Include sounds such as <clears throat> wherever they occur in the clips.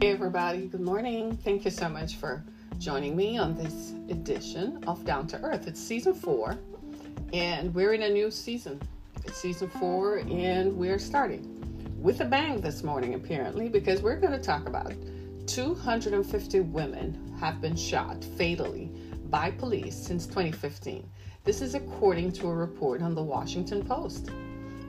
Hey, everybody. Good morning. Thank you so much for joining me on this edition of Down to Earth. It's season four, and we're in a new season. It's season four, and we're starting with a bang this morning, apparently, because we're going to talk about 250 women have been shot fatally by police since 2015. This is according to a report on the Washington Post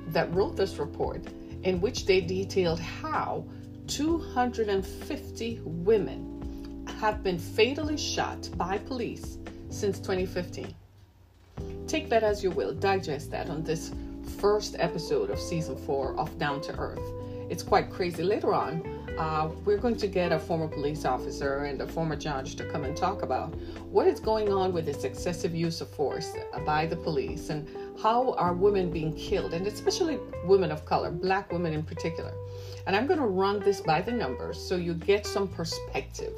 that wrote this report, in which they detailed how 250 women have been fatally shot by police since 2015. Take that as you will, digest that on this first episode of season four of Down to Earth. It's quite crazy. Later on, uh, we're going to get a former police officer and a former judge to come and talk about what is going on with this excessive use of force by the police and how are women being killed, and especially women of color, black women in particular. And I'm going to run this by the numbers so you get some perspective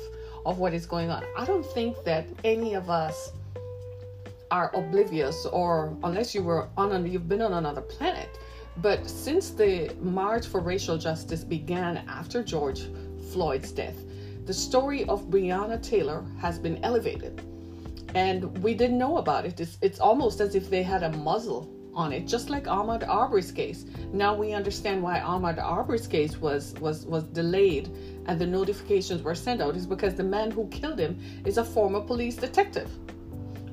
of what is going on. I don't think that any of us are oblivious or unless you were on you've been on another planet but since the march for racial justice began after George Floyd's death, the story of Breonna Taylor has been elevated. And we didn't know about it. It's, it's almost as if they had a muzzle on it, just like Ahmaud Arbery's case. Now we understand why Ahmaud Arbery's case was, was, was delayed and the notifications were sent out is because the man who killed him is a former police detective.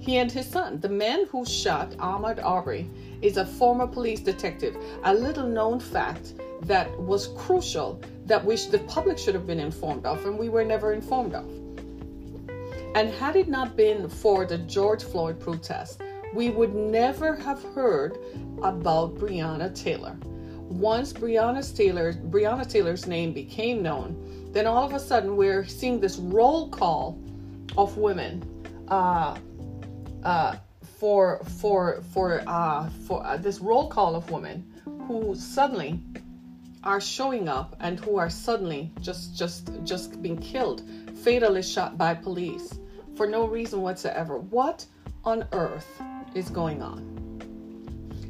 He and his son, the man who shot Ahmaud Arbery, is a former police detective. A little known fact that was crucial that we the public should have been informed of, and we were never informed of. And had it not been for the George Floyd protest, we would never have heard about Breonna Taylor. Once Breonna Taylor, Breonna Taylor's name became known, then all of a sudden we're seeing this roll call of women uh, uh, for for for uh, for uh, this roll call of women who suddenly are showing up and who are suddenly just just just being killed, fatally shot by police for no reason whatsoever. What on earth is going on?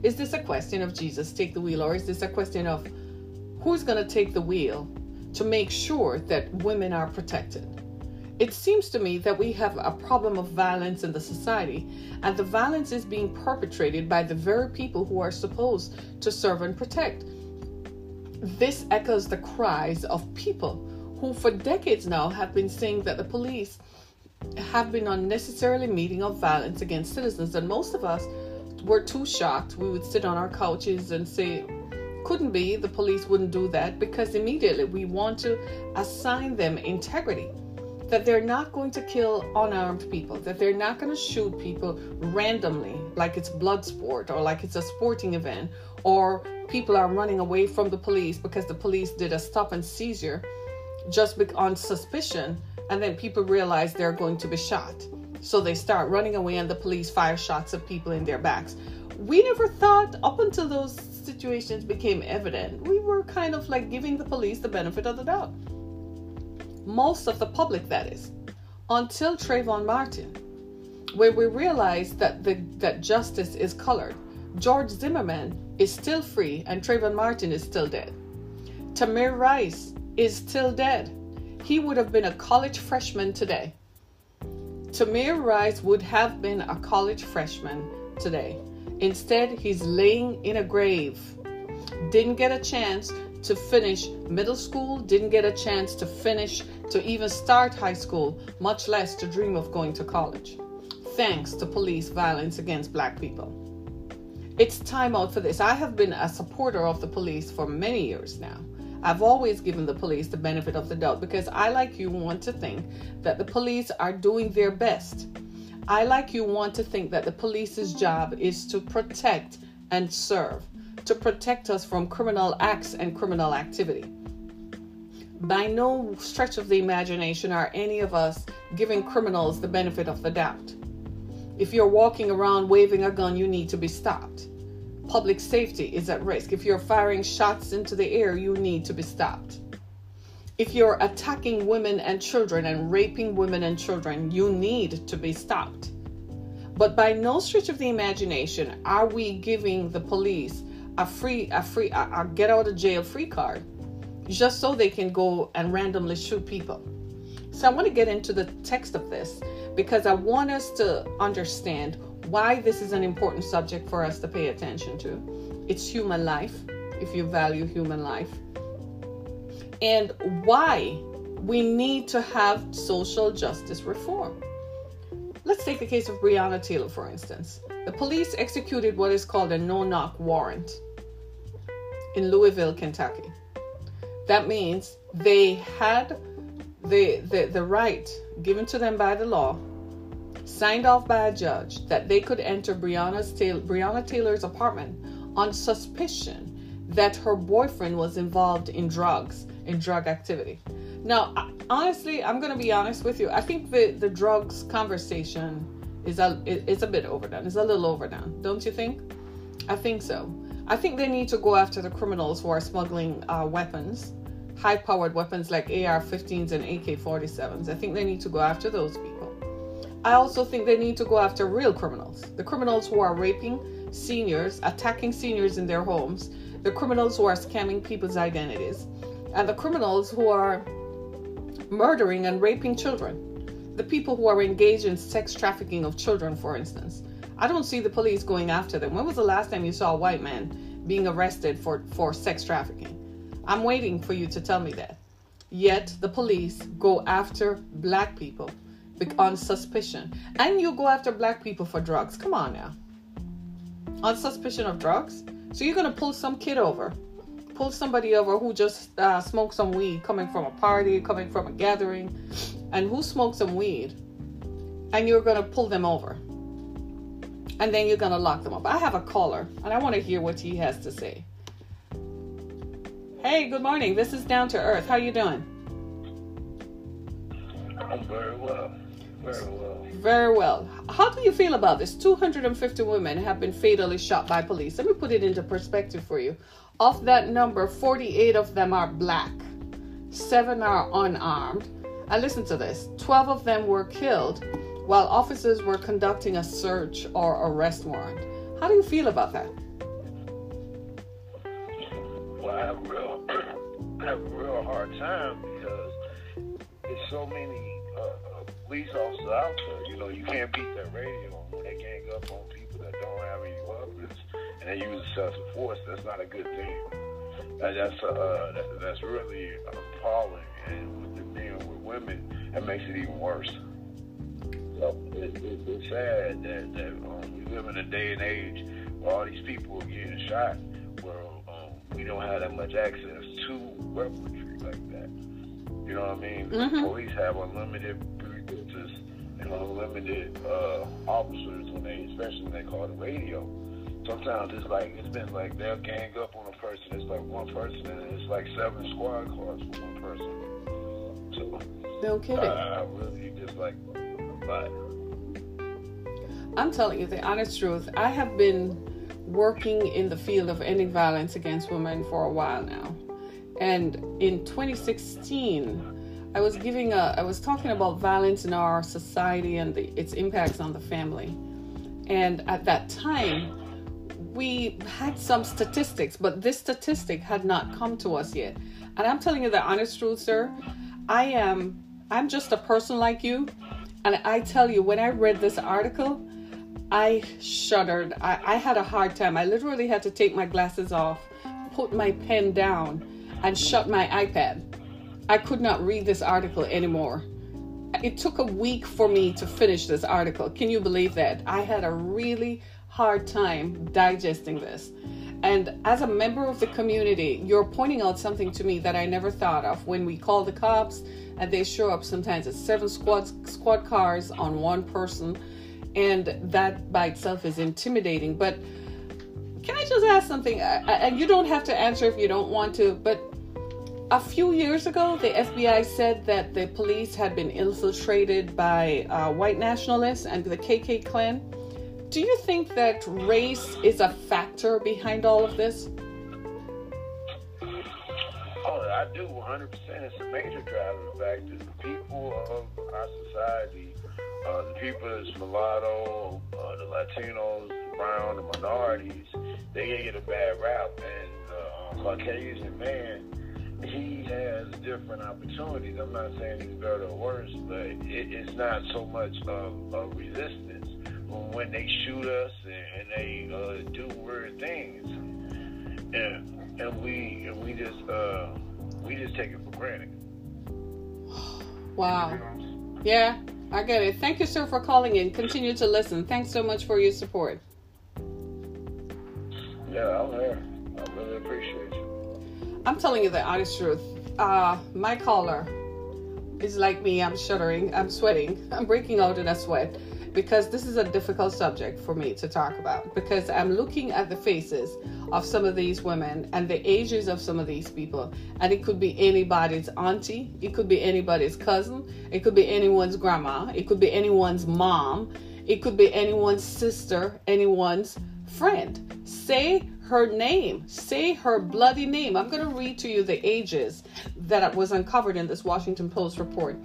Is this a question of Jesus take the wheel, or is this a question of who's going to take the wheel to make sure that women are protected? It seems to me that we have a problem of violence in the society, and the violence is being perpetrated by the very people who are supposed to serve and protect. This echoes the cries of people who, for decades now, have been saying that the police have been unnecessarily meeting of violence against citizens, and most of us were too shocked. We would sit on our couches and say, couldn't be, the police wouldn't do that because immediately we want to assign them integrity that they're not going to kill unarmed people, that they're not going to shoot people randomly, like it's blood sport or like it's a sporting event, or people are running away from the police because the police did a stop and seizure just on suspicion, and then people realize they're going to be shot. So they start running away, and the police fire shots at people in their backs. We never thought, up until those situations became evident, we were kind of like giving the police the benefit of the doubt most of the public that is, until Trayvon Martin, where we realized that the, that justice is colored. George Zimmerman is still free and Trayvon Martin is still dead. Tamir Rice is still dead. He would have been a college freshman today. Tamir Rice would have been a college freshman today. Instead, he's laying in a grave. Didn't get a chance to finish middle school, didn't get a chance to finish, to even start high school, much less to dream of going to college. Thanks to police violence against black people. It's time out for this. I have been a supporter of the police for many years now. I've always given the police the benefit of the doubt because I, like you, want to think that the police are doing their best. I, like you, want to think that the police's job is to protect and serve to protect us from criminal acts and criminal activity. By no stretch of the imagination are any of us giving criminals the benefit of the doubt. If you're walking around waving a gun, you need to be stopped. Public safety is at risk. If you're firing shots into the air, you need to be stopped. If you're attacking women and children and raping women and children, you need to be stopped. But by no stretch of the imagination are we giving the police a free a free a, a get out of jail free card just so they can go and randomly shoot people. So I want to get into the text of this because I want us to understand why this is an important subject for us to pay attention to. It's human life, if you value human life, and why we need to have social justice reform. Let's take the case of Breonna Taylor, for instance. The police executed what is called a no knock warrant in Louisville, Kentucky. That means they had the, the, the right given to them by the law, signed off by a judge, that they could enter Taylor, Breonna Taylor's apartment on suspicion that her boyfriend was involved in drugs, and drug activity. Now, honestly, I'm going to be honest with you. I think the, the drugs conversation is a, is a bit overdone. It's a little overdone, don't you think? I think so. I think they need to go after the criminals who are smuggling uh, weapons high powered weapons like AR 15s and AK 47s. I think they need to go after those people. I also think they need to go after real criminals the criminals who are raping seniors, attacking seniors in their homes, the criminals who are scamming people's identities, and the criminals who are murdering and raping children. The people who are engaged in sex trafficking of children, for instance. I don't see the police going after them. When was the last time you saw a white man being arrested for, for sex trafficking? I'm waiting for you to tell me that. Yet the police go after black people on suspicion. And you go after black people for drugs. Come on now. On suspicion of drugs? So you're to pull some kid over, pull somebody over who just uh, smoked some weed coming from a party, coming from a gathering, and who smoked some weed, and you're to pull them over. And then you're to lock them up. I have a caller, and I want to hear what he has to say. Hey, good morning. This is Down to Earth. How you doing? I'm very well. Very well. Very well. How do you feel about this? 250 women have been fatally shot by police. Let me put it into perspective for you. Of that number, 48 of them are black, seven are unarmed. And listen to this 12 of them were killed while officers were conducting a search or arrest warrant. How do you feel about that? Well, I have real, <clears throat> I have a real hard time because there's so many uh, police officers out there. You know, you can't beat that radio when they gang up on people that don't have any weapons and they use excessive force. That's not a good thing. And that's uh, that, that's really appalling. And with them being with women, that makes it even worse. So it, it, it's sad that, that um, we live in a day and age where all these people are getting shot where we don't have that much access to weaponry like that. You know what I mean? Mm-hmm. Police have unlimited unlimited uh, officers when they, especially when they call the radio. Sometimes it's like it's been like they'll gang up on a person. It's like one person and it's like seven squad cars for one person. So no kidding. I, I really just like I'm telling you the honest truth. I have been working in the field of ending violence against women for a while now. And in 2016, I was giving a I was talking about violence in our society and the, its impacts on the family. And at that time, we had some statistics, but this statistic had not come to us yet. And I'm telling you the honest truth, sir. I am I'm just a person like you. And I tell you, when I read this article, I shuddered. I, I had a hard time. I literally had to take my glasses off, put my pen down, and shut my iPad. I could not read this article anymore. It took a week for me to finish this article. Can you believe that? I had a really hard time digesting this. And as a member of the community, you're pointing out something to me that I never thought of. When we call the cops and they show up, sometimes it's seven squad squad cars on one person and that by itself is intimidating. But can I just ask something? And you don't have to answer if you don't want to, but a few years ago, the FBI said that the police had been infiltrated by uh, white nationalists and the KK Klan. Do you think that race is a factor behind all of this? Oh, I do 100%. It's a major driving factor. The people of our society uh, the people that's mulatto, uh, the Latinos, the brown, the minorities, they get a bad rap. And uh, Caucasian man, he has different opportunities. I'm not saying he's better or worse, but it, it's not so much of, of resistance when they shoot us and, and they uh, do weird things, and and we and we just uh, we just take it for granted. Wow. Yeah, I get it. Thank you, sir, for calling in. Continue to listen. Thanks so much for your support. Yeah, I'm here. I really appreciate you. I'm telling you the honest truth. Uh, my caller is like me. I'm shuddering. I'm sweating. <laughs> I'm breaking out in a sweat because this is a difficult subject for me to talk about because I'm looking at the faces of some of these women and the ages of some of these people and it could be anybody's auntie it could be anybody's cousin it could be anyone's grandma it could be anyone's mom it could be anyone's sister anyone's friend say her name say her bloody name i'm going to read to you the ages that was uncovered in this washington post report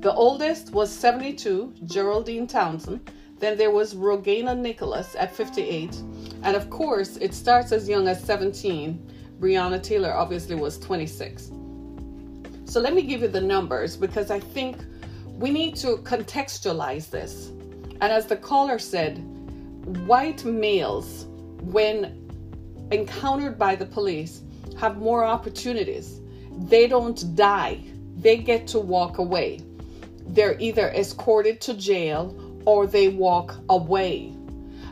the oldest was 72, Geraldine Townsend. Then there was Rogana Nicholas at 58. And of course, it starts as young as 17. Breonna Taylor obviously was 26. So let me give you the numbers because I think we need to contextualize this. And as the caller said, white males, when encountered by the police, have more opportunities. They don't die, they get to walk away they're either escorted to jail or they walk away.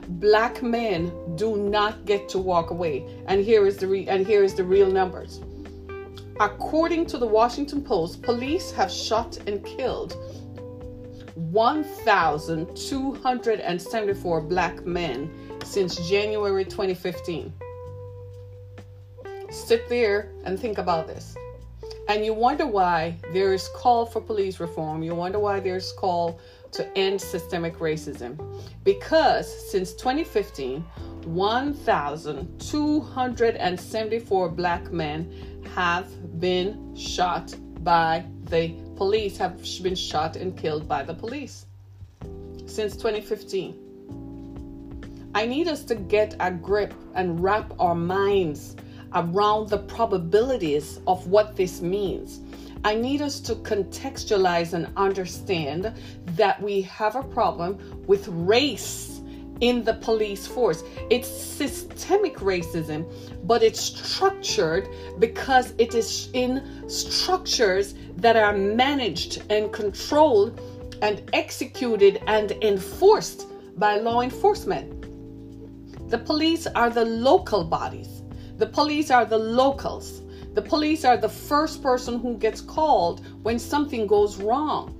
Black men do not get to walk away. And here is the re- and here is the real numbers. According to the Washington Post, police have shot and killed 1,274 black men since January 2015. Sit there and think about this. And you wonder why there is call for police reform. You wonder why there's call to end systemic racism. Because since 2015, 1,274 black men have been shot by the police, have been shot and killed by the police since 2015. I need us to get a grip and wrap our minds around the probabilities of what this means. I need us to contextualize and understand that we have a problem with race in the police force. It's systemic racism, but it's structured because it is in structures that are managed and controlled and executed and enforced by law enforcement. The police are the local bodies. The police are the locals. The police are the first person who gets called when something goes wrong.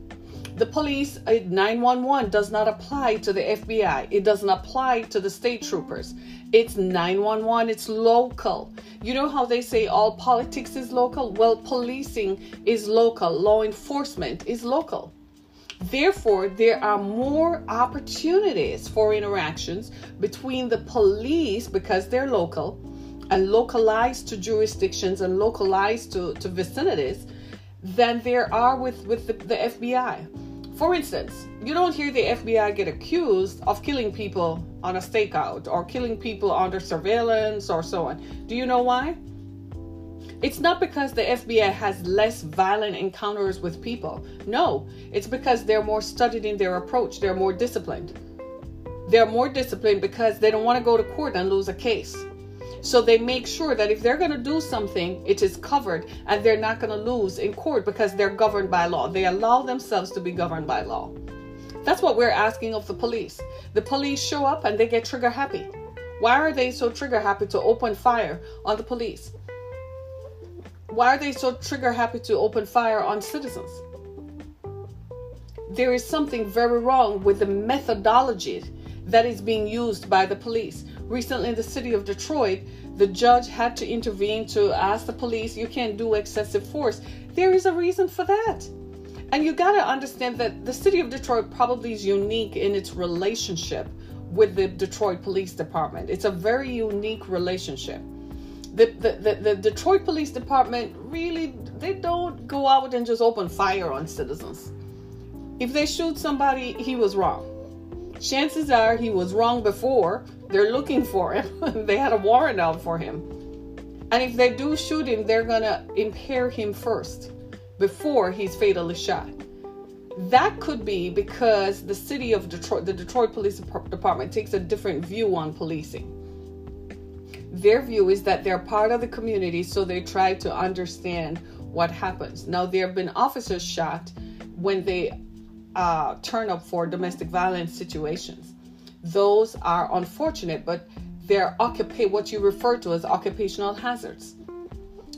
The police, uh, 911 does not apply to the FBI. It doesn't apply to the state troopers. It's 911, it's local. You know how they say all politics is local? Well, policing is local, law enforcement is local. Therefore, there are more opportunities for interactions between the police because they're local and localized to jurisdictions and localized to, to vicinities than there are with, with the, the FBI. For instance, you don't hear the FBI get accused of killing people on a stakeout or killing people under surveillance or so on. Do you know why? It's not because the FBI has less violent encounters with people. No, it's because they're more studied in their approach, they're more disciplined. They're more disciplined because they don't want to go to court and lose a case. So they make sure that if they're going to do something, it is covered and they're not going to lose in court because they're governed by law. They allow themselves to be governed by law. That's what we're asking of the police. The police show up and they get trigger happy. Why are they so trigger happy to open fire on the police? Why are they so trigger happy to open fire on citizens? There is something very wrong with the methodology that is being used by the police. Recently, in the city of Detroit, the judge had to intervene to ask the police, you can't do excessive force. There is a reason for that. And you got to understand that the city of Detroit probably is unique in its relationship with the Detroit Police Department. It's a very unique relationship. The, the, the, the Detroit Police Department really, they don't go out and just open fire on citizens. If they shoot somebody, he was wrong chances are he was wrong before. They're looking for him. <laughs> they had a warrant out for him. And if they do shoot him, they're going to impair him first before he's fatally shot. That could be because the city of Detroit, the Detroit Police Department, takes a different view on policing. Their view is that they're part of the community, so they try to understand what happens. Now, there have been officers shot when they uh, turn up for domestic violence situations. Those are unfortunate, but they're occupa- what you refer to as occupational hazards.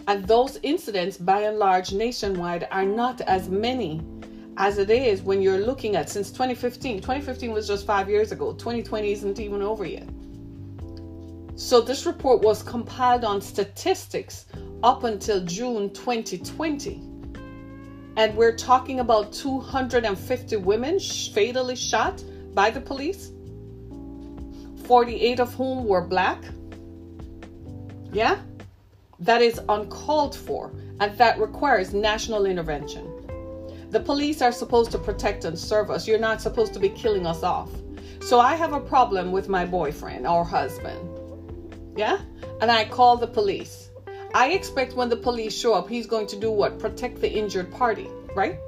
And those incidents, by and large, nationwide, are not as many as it is when you're looking at since 2015. 2015 was just five years ago, 2020 isn't even over yet. So, this report was compiled on statistics up until June 2020. And we're talking about 250 women fatally shot by the police, 48 of whom were black. Yeah? That is uncalled for, and that requires national intervention. The police are supposed to protect and serve us. You're not supposed to be killing us off. So I have a problem with my boyfriend or husband. Yeah? And I call the police. I expect when the police show up, he's going to do what? Protect the injured party, right?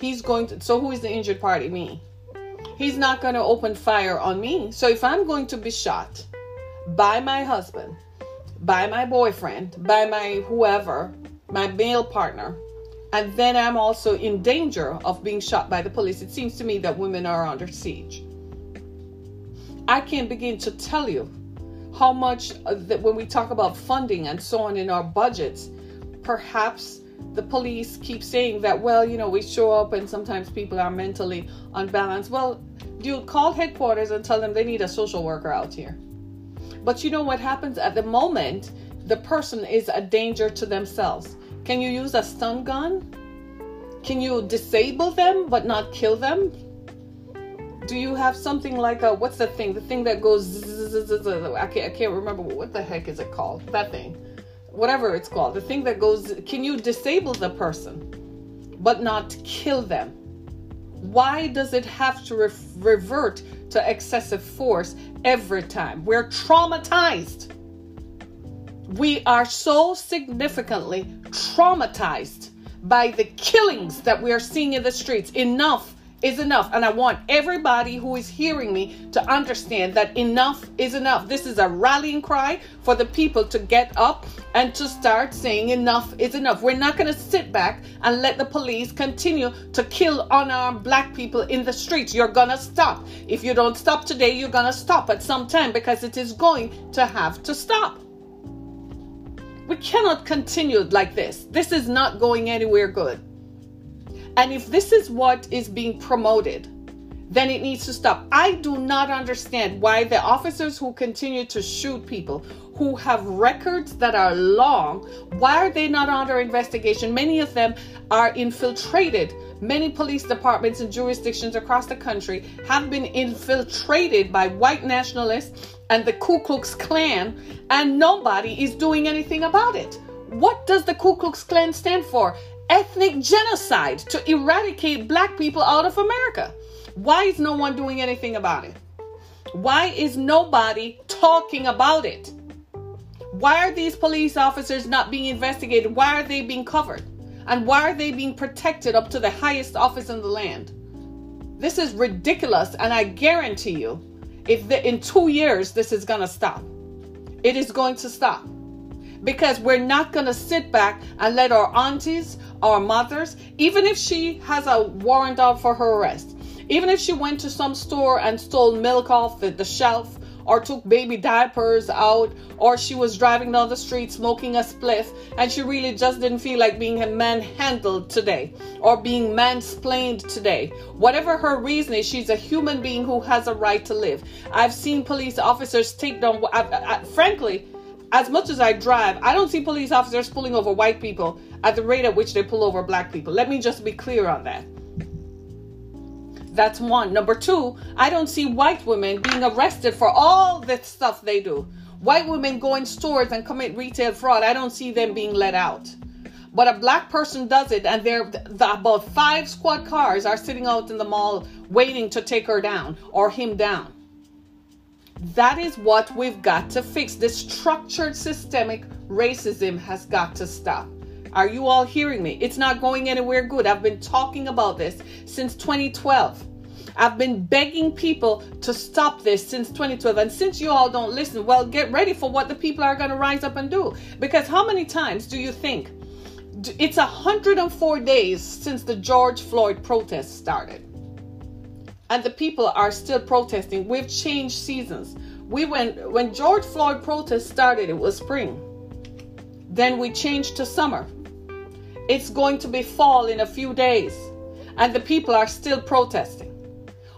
He's going to. So who is the injured party? Me. He's not going to open fire on me. So if I'm going to be shot by my husband, by my boyfriend, by my whoever, my male partner, and then I'm also in danger of being shot by the police, it seems to me that women are under siege. I can't begin to tell you how much uh, that when we talk about funding and so on in our budgets, perhaps the police keep saying that, well, you know, we show up and sometimes people are mentally unbalanced. Well, you call headquarters and tell them they need a social worker out here. But you know what happens at the moment? The person is a danger to themselves. Can you use a stun gun? Can you disable them but not kill them? do you have something like a what's the thing? The thing that goes. I can't. I can't remember what the heck is it called. That thing, whatever it's called. The thing that goes. Can you disable the person, but not kill them? Why does it have to re- revert to excessive force every time? We're traumatized. We are so significantly traumatized by the killings that we are seeing in the streets. Enough is enough. And I want everybody who is hearing me to understand that enough is enough. This is a rallying cry for the people to get up and to start saying enough is enough. We're not going to sit back and let the police continue to kill unarmed black people in the streets. You're going to stop. If you don't stop today, you're going to stop at some time because it is going to have to stop. We cannot continue like this. This is not going anywhere good. And if this is what is being promoted, then it needs to stop. I do not understand why the officers who continue to shoot people who have records that are long, why are they not under investigation? Many of them are infiltrated. Many police departments and jurisdictions across the country have been infiltrated by white nationalists and the Ku Klux Klan, and nobody is doing anything about it. What does the Ku Klux Klan stand for? Ethnic genocide to eradicate black people out of America. Why is no one doing anything about it? Why is nobody talking about it? Why are these police officers not being investigated? Why are they being covered? And why are they being protected up to the highest office in the land? This is ridiculous, and I guarantee you, if the, in two years this is going to stop, it is going to stop because we're not going to sit back and let our aunties, our mothers, even if she has a warrant out for her arrest, even if she went to some store and stole milk off the, the shelf, or took baby diapers out, or she was driving down the street smoking a spliff and she really just didn't feel like being manhandled today or being mansplained today. Whatever her reason is, she's a human being who has a right to live. I've seen police officers take down, I, I, frankly, as much as I drive, I don't see police officers pulling over white people at the rate at which they pull over black people. Let me just be clear on that. That's one. Number two, I don't see white women being arrested for all the stuff they do. White women go in stores and commit retail fraud. I don't see them being let out. But a black person does it, and there the, about five squad cars are sitting out in the mall waiting to take her down or him down. That is what we've got to fix. This structured systemic racism has got to stop. Are you all hearing me? It's not going anywhere good. I've been talking about this since 2012. I've been begging people to stop this since 2012. And since you all don't listen, well, get ready for what the people are going to rise up and do. Because how many times do you think it's 104 days since the George Floyd protests started? And the people are still protesting. We've changed seasons. We went when George Floyd protest started, it was spring. Then we changed to summer. It's going to be fall in a few days. And the people are still protesting.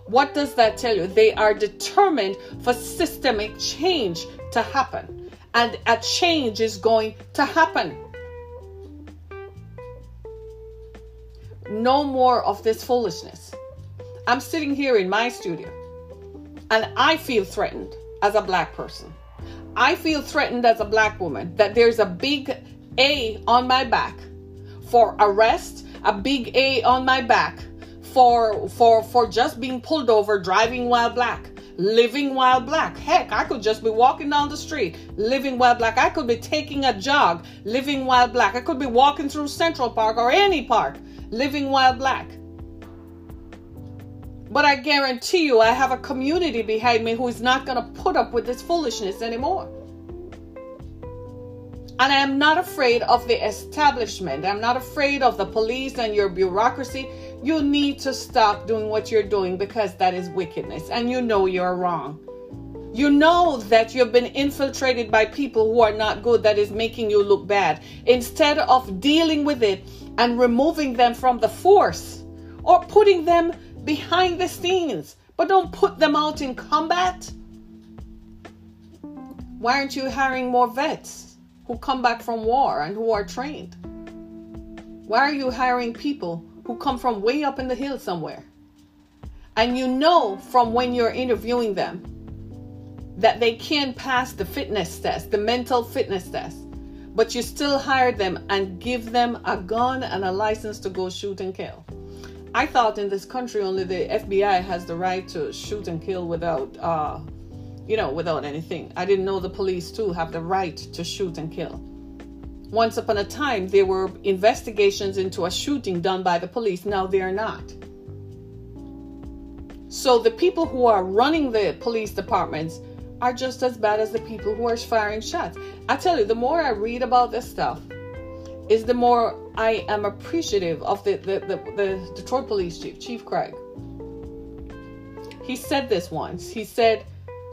What does that tell you? They are determined for systemic change to happen. And a change is going to happen. No more of this foolishness. I'm sitting here in my studio and I feel threatened as a black person. I feel threatened as a black woman that there's a big A on my back for arrest, a big A on my back for for for just being pulled over driving while black living while black. Heck i could just be walking down the street living while black. I could be taking a jog living while black. I could be walking through central park or any park living while black but i guarantee you i have a community behind me who is not going to put up with this foolishness anymore and I am not afraid of the establishment. I'm not afraid of the police and your bureaucracy. You need to stop doing what you're doing because that is wickedness and you know you're wrong. You know that you've been infiltrated by people who are not good, that is making you look bad. Instead of dealing with it and removing them from the force or putting them behind the scenes, but don't put them out in combat. Why aren't you hiring more vets? who come back from war and who are trained? Why are you hiring people who come from way up in the hills somewhere? And you know from when you're interviewing them that they can pass the fitness test, the mental fitness test, but you still hire them and give them a gun and a license to go shoot and kill. I thought in this country only the FBI has the right to shoot and kill without uh, you know, without anything. I didn't know the police too have the right to shoot and kill. Once upon a time, there were investigations into a shooting done by the police. Now they are not. So the people who are running the police departments are just as bad as the people who are firing shots. I tell you, the more I read about this stuff, is the more I am appreciative of the, the, the, the Detroit police chief, Chief Craig. He said this once. He said,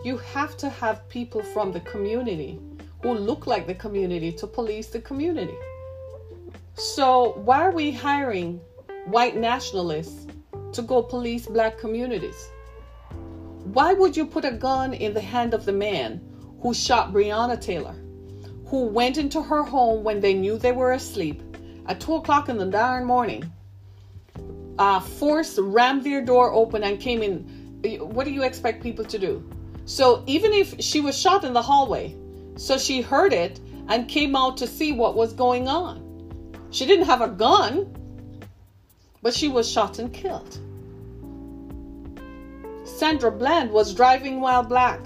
you have to have people from the community who look like the community to police the community. So, why are we hiring white nationalists to go police black communities? Why would you put a gun in the hand of the man who shot Breonna Taylor, who went into her home when they knew they were asleep at 2 o'clock in the darn morning, uh, forced, rammed their door open, and came in? What do you expect people to do? So even if she was shot in the hallway, so she heard it and came out to see what was going on. She didn't have a gun, but she was shot and killed. Sandra Bland was driving while black.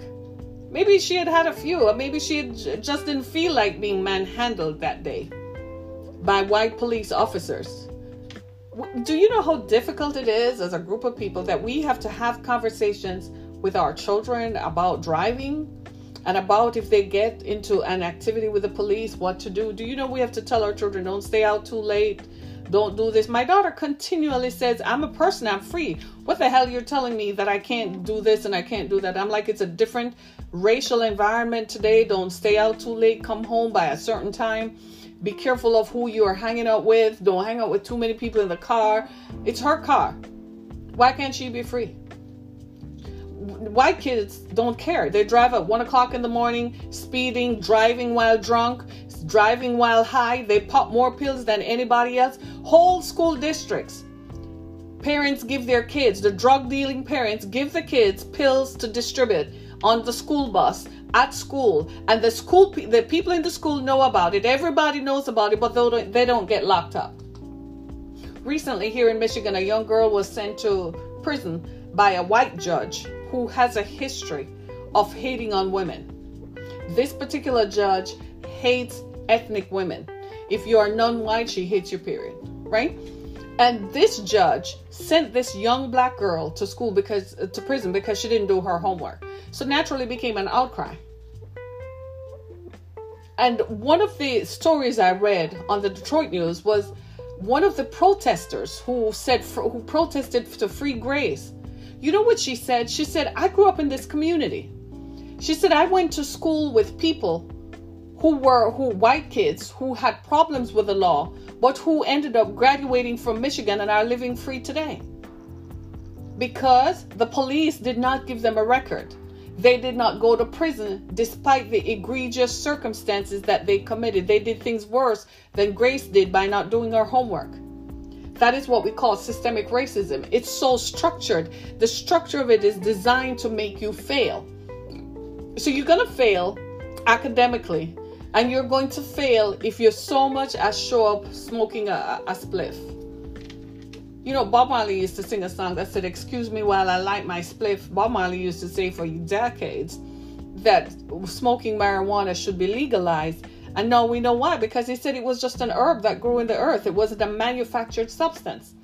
Maybe she had had a few, or maybe she just didn't feel like being manhandled that day by white police officers. Do you know how difficult it is as a group of people that we have to have conversations with our children about driving and about if they get into an activity with the police, what to do. Do you know we have to tell our children don't stay out too late? Don't do this. My daughter continually says, I'm a person, I'm free. What the hell you're telling me that I can't do this and I can't do that? I'm like, it's a different racial environment today. Don't stay out too late. Come home by a certain time. Be careful of who you are hanging out with. Don't hang out with too many people in the car. It's her car. Why can't she be free? white kids don't care. They drive at one o'clock in the morning, speeding, driving while drunk, driving while high. They pop more pills than anybody else. Whole school districts. Parents give their kids, the drug dealing parents give the kids pills to distribute on the school bus at school and the school the people in the school know about it everybody knows about it but they don't, they don't get locked up recently here in michigan a young girl was sent to prison by a white judge who has a history of hating on women. This particular judge hates ethnic women. If you are non white, she hates your period, right? And this judge sent this young black girl to school because uh, to prison because she didn't do her homework. So naturally became an outcry. And one of the stories I read on the Detroit News was one of the protesters who said who protested to free Grace. You know what she said? She said, "I grew up in this community." She said, "I went to school with people who were who white kids who had problems with the law, but who ended up graduating from Michigan and are living free today. Because the police did not give them a record. They did not go to prison despite the egregious circumstances that they committed. They did things worse than Grace did by not doing her homework. That is what we call systemic racism. It's so structured. The structure of it is designed to make you fail. So you're going to fail academically and you're going to fail if you're so much as show up smoking a, a spliff. You know, Bob Marley used to sing a song that said, Excuse me while I light my spliff. Bob Marley used to say for decades that smoking marijuana should be legalized. And now we know why, because he said it was just an herb that grew in the earth, it wasn't a manufactured substance.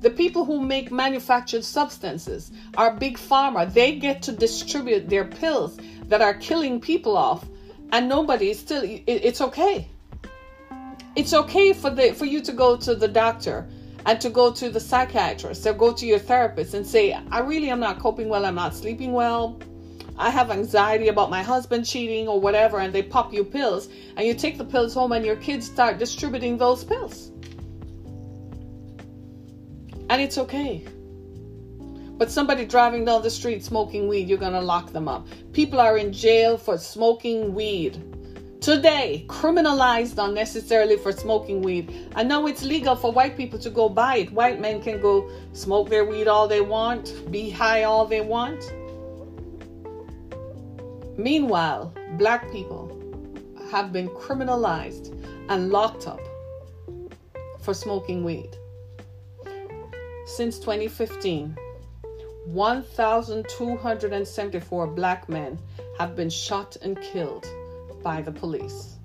The people who make manufactured substances are big pharma. They get to distribute their pills that are killing people off and nobody is still it, it's okay. It's okay for the for you to go to the doctor and to go to the psychiatrist or go to your therapist and say i really am not coping well i'm not sleeping well. I have anxiety about my husband cheating or whatever and they pop you pills and you take the pills home and your kids start distributing those pills. And it's okay but somebody driving down the street smoking weed, you're going to lock them up. People are in jail for smoking weed. Today, criminalized unnecessarily for smoking weed. And now it's legal for white people to go buy it. White men can go smoke their weed all they want, be high all they want. Meanwhile, black people have been criminalized and locked up for smoking weed. Since 2015, 1,274 black men have been shot and killed by the police.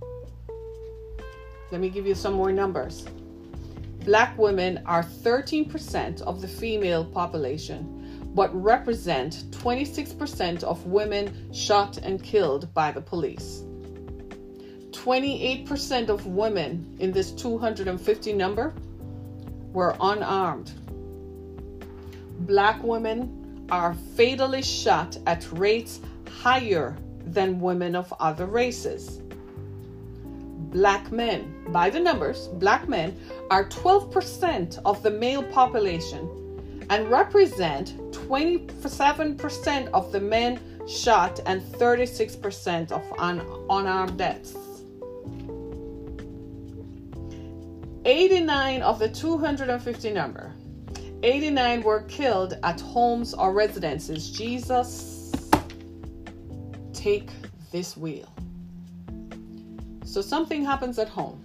Let me give you some more numbers. Black women are 13% of the female population, but represent 26% of women shot and killed by the police. 28% of women in this 250 number were unarmed black women are fatally shot at rates higher than women of other races. Black men, by the numbers, black men are 12% of the male population and represent 27% of the men shot and 36% of un- unarmed deaths. 89 of the 250 number 89 were killed at homes or residences. Jesus, take this wheel. So something happens at home.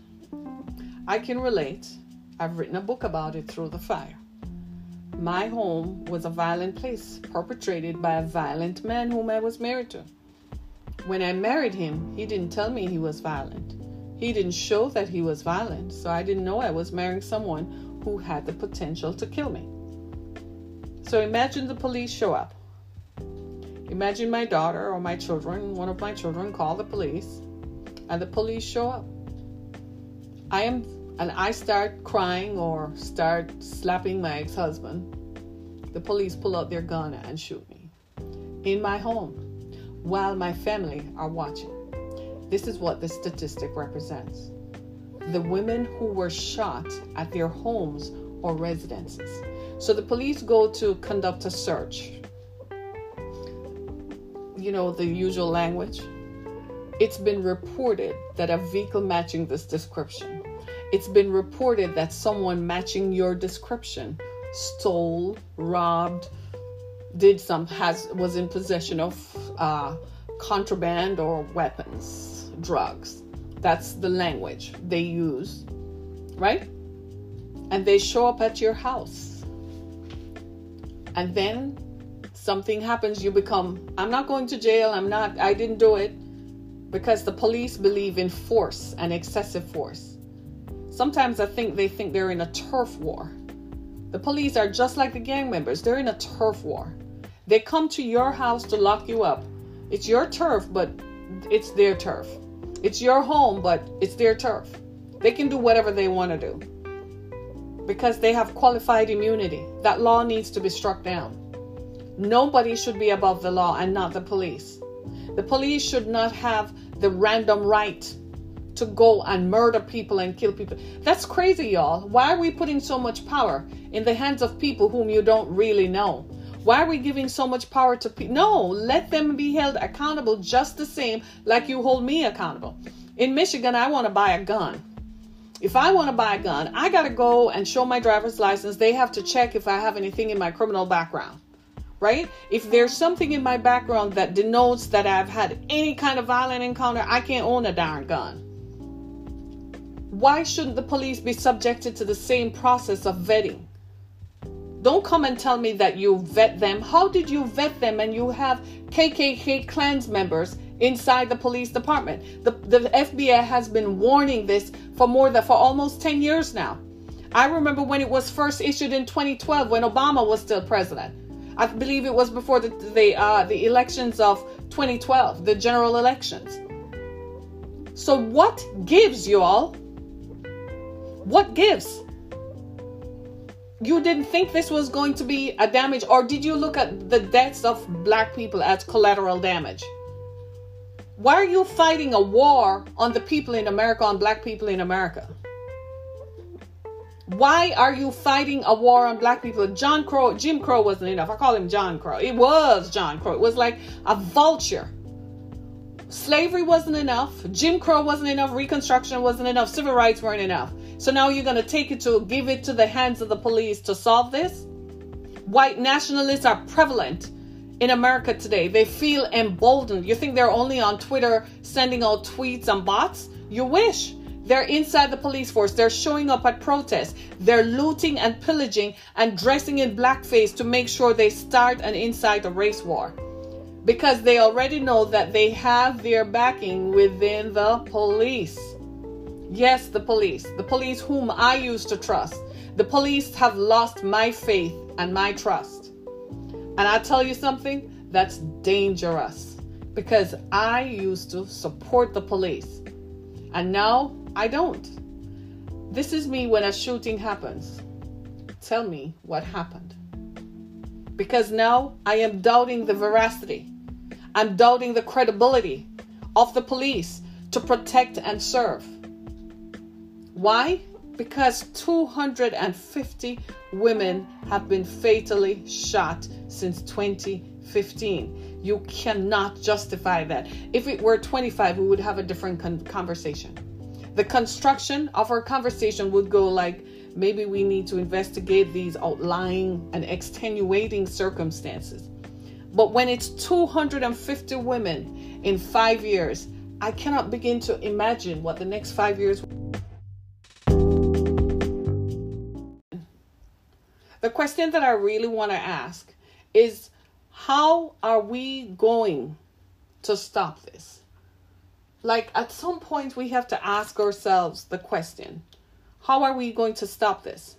I can relate. I've written a book about it through the fire. My home was a violent place perpetrated by a violent man whom I was married to. When I married him, he didn't tell me he was violent. He didn't show that he was violent, so I didn't know I was marrying someone who had the potential to kill me. So imagine the police show up. Imagine my daughter or my children, one of my children, call the police, and the police show up. I am, and I start crying or start slapping my ex husband. The police pull out their gun and shoot me in my home while my family are watching. This is what the statistic represents the women who were shot at their homes or residences. So the police go to conduct a search. You know, the usual language. It's been reported that a vehicle matching this description, it's been reported that someone matching your description stole, robbed, did some, has, was in possession of uh, contraband or weapons, drugs. That's the language they use, right? And they show up at your house. And then something happens, you become, I'm not going to jail, I'm not, I didn't do it. Because the police believe in force and excessive force. Sometimes I think they think they're in a turf war. The police are just like the gang members, they're in a turf war. They come to your house to lock you up. It's your turf, but it's their turf. It's your home, but it's their turf. They can do whatever they want to do because they have qualified immunity. That law needs to be struck down. Nobody should be above the law and not the police. The police should not have the random right to go and murder people and kill people. That's crazy, y'all. Why are we putting so much power in the hands of people whom you don't really know? Why are we giving so much power to people? No, let them be held accountable just the same like you hold me accountable. In Michigan, I want to buy a gun. If I want to buy a gun, I got to go and show my driver's license. They have to check if I have anything in my criminal background right? If there's something in my background that denotes that I've had any kind of violent encounter, I can't own a darn gun. Why shouldn't the police be subjected to the same process of vetting? Don't come and tell me that you vet them. How did you vet them and you have KKK clans members inside the police department? The, the FBI has been warning this for more than for almost 10 years now. I remember when it was first issued in 2012 when Obama was still president. I believe it was before the the, uh, the elections of 2012, the general elections. So what gives you all? What gives? You didn't think this was going to be a damage, or did you look at the deaths of black people as collateral damage? Why are you fighting a war on the people in America, on black people in America? Why are you fighting a war on black people? John Crow, Jim Crow wasn't enough. I call him John Crow. It was John Crow. It was like a vulture. Slavery wasn't enough. Jim Crow wasn't enough. Reconstruction wasn't enough. Civil rights weren't enough. So now you're going to take it to give it to the hands of the police to solve this? White nationalists are prevalent in America today. They feel emboldened. You think they're only on Twitter sending out tweets and bots? You wish. They're inside the police force. They're showing up at protests. They're looting and pillaging and dressing in blackface to make sure they start and incite a race war. Because they already know that they have their backing within the police. Yes, the police. The police whom I used to trust. The police have lost my faith and my trust. And I tell you something, that's dangerous because I used to support the police. And now I don't. This is me when a shooting happens. Tell me what happened. Because now I am doubting the veracity. I'm doubting the credibility of the police to protect and serve. Why? Because 250 women have been fatally shot since 2015. You cannot justify that. If it were 25, we would have a different con- conversation the construction of our conversation would go like maybe we need to investigate these outlying and extenuating circumstances. But when it's 250 women in five years, I cannot begin to imagine what the next five years. The question that I really want to ask is how are we going to stop this? like at some point we have to ask ourselves the question how are we going to stop this?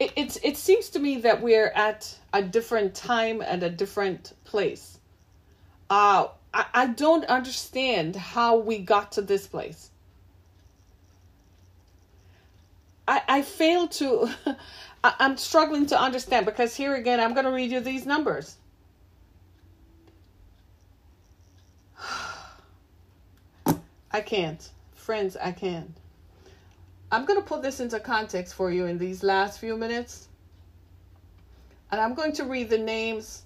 It, it's, it seems to me that we're at a different time and a different place. Uh, I, I don't understand how we got to this place. I, I fail to <laughs> I, I'm struggling to understand because here again I'm going to read you these numbers <sighs> I can't. Friends, I can't. I'm going to put this into context for you in these last few minutes. And I'm going to read the names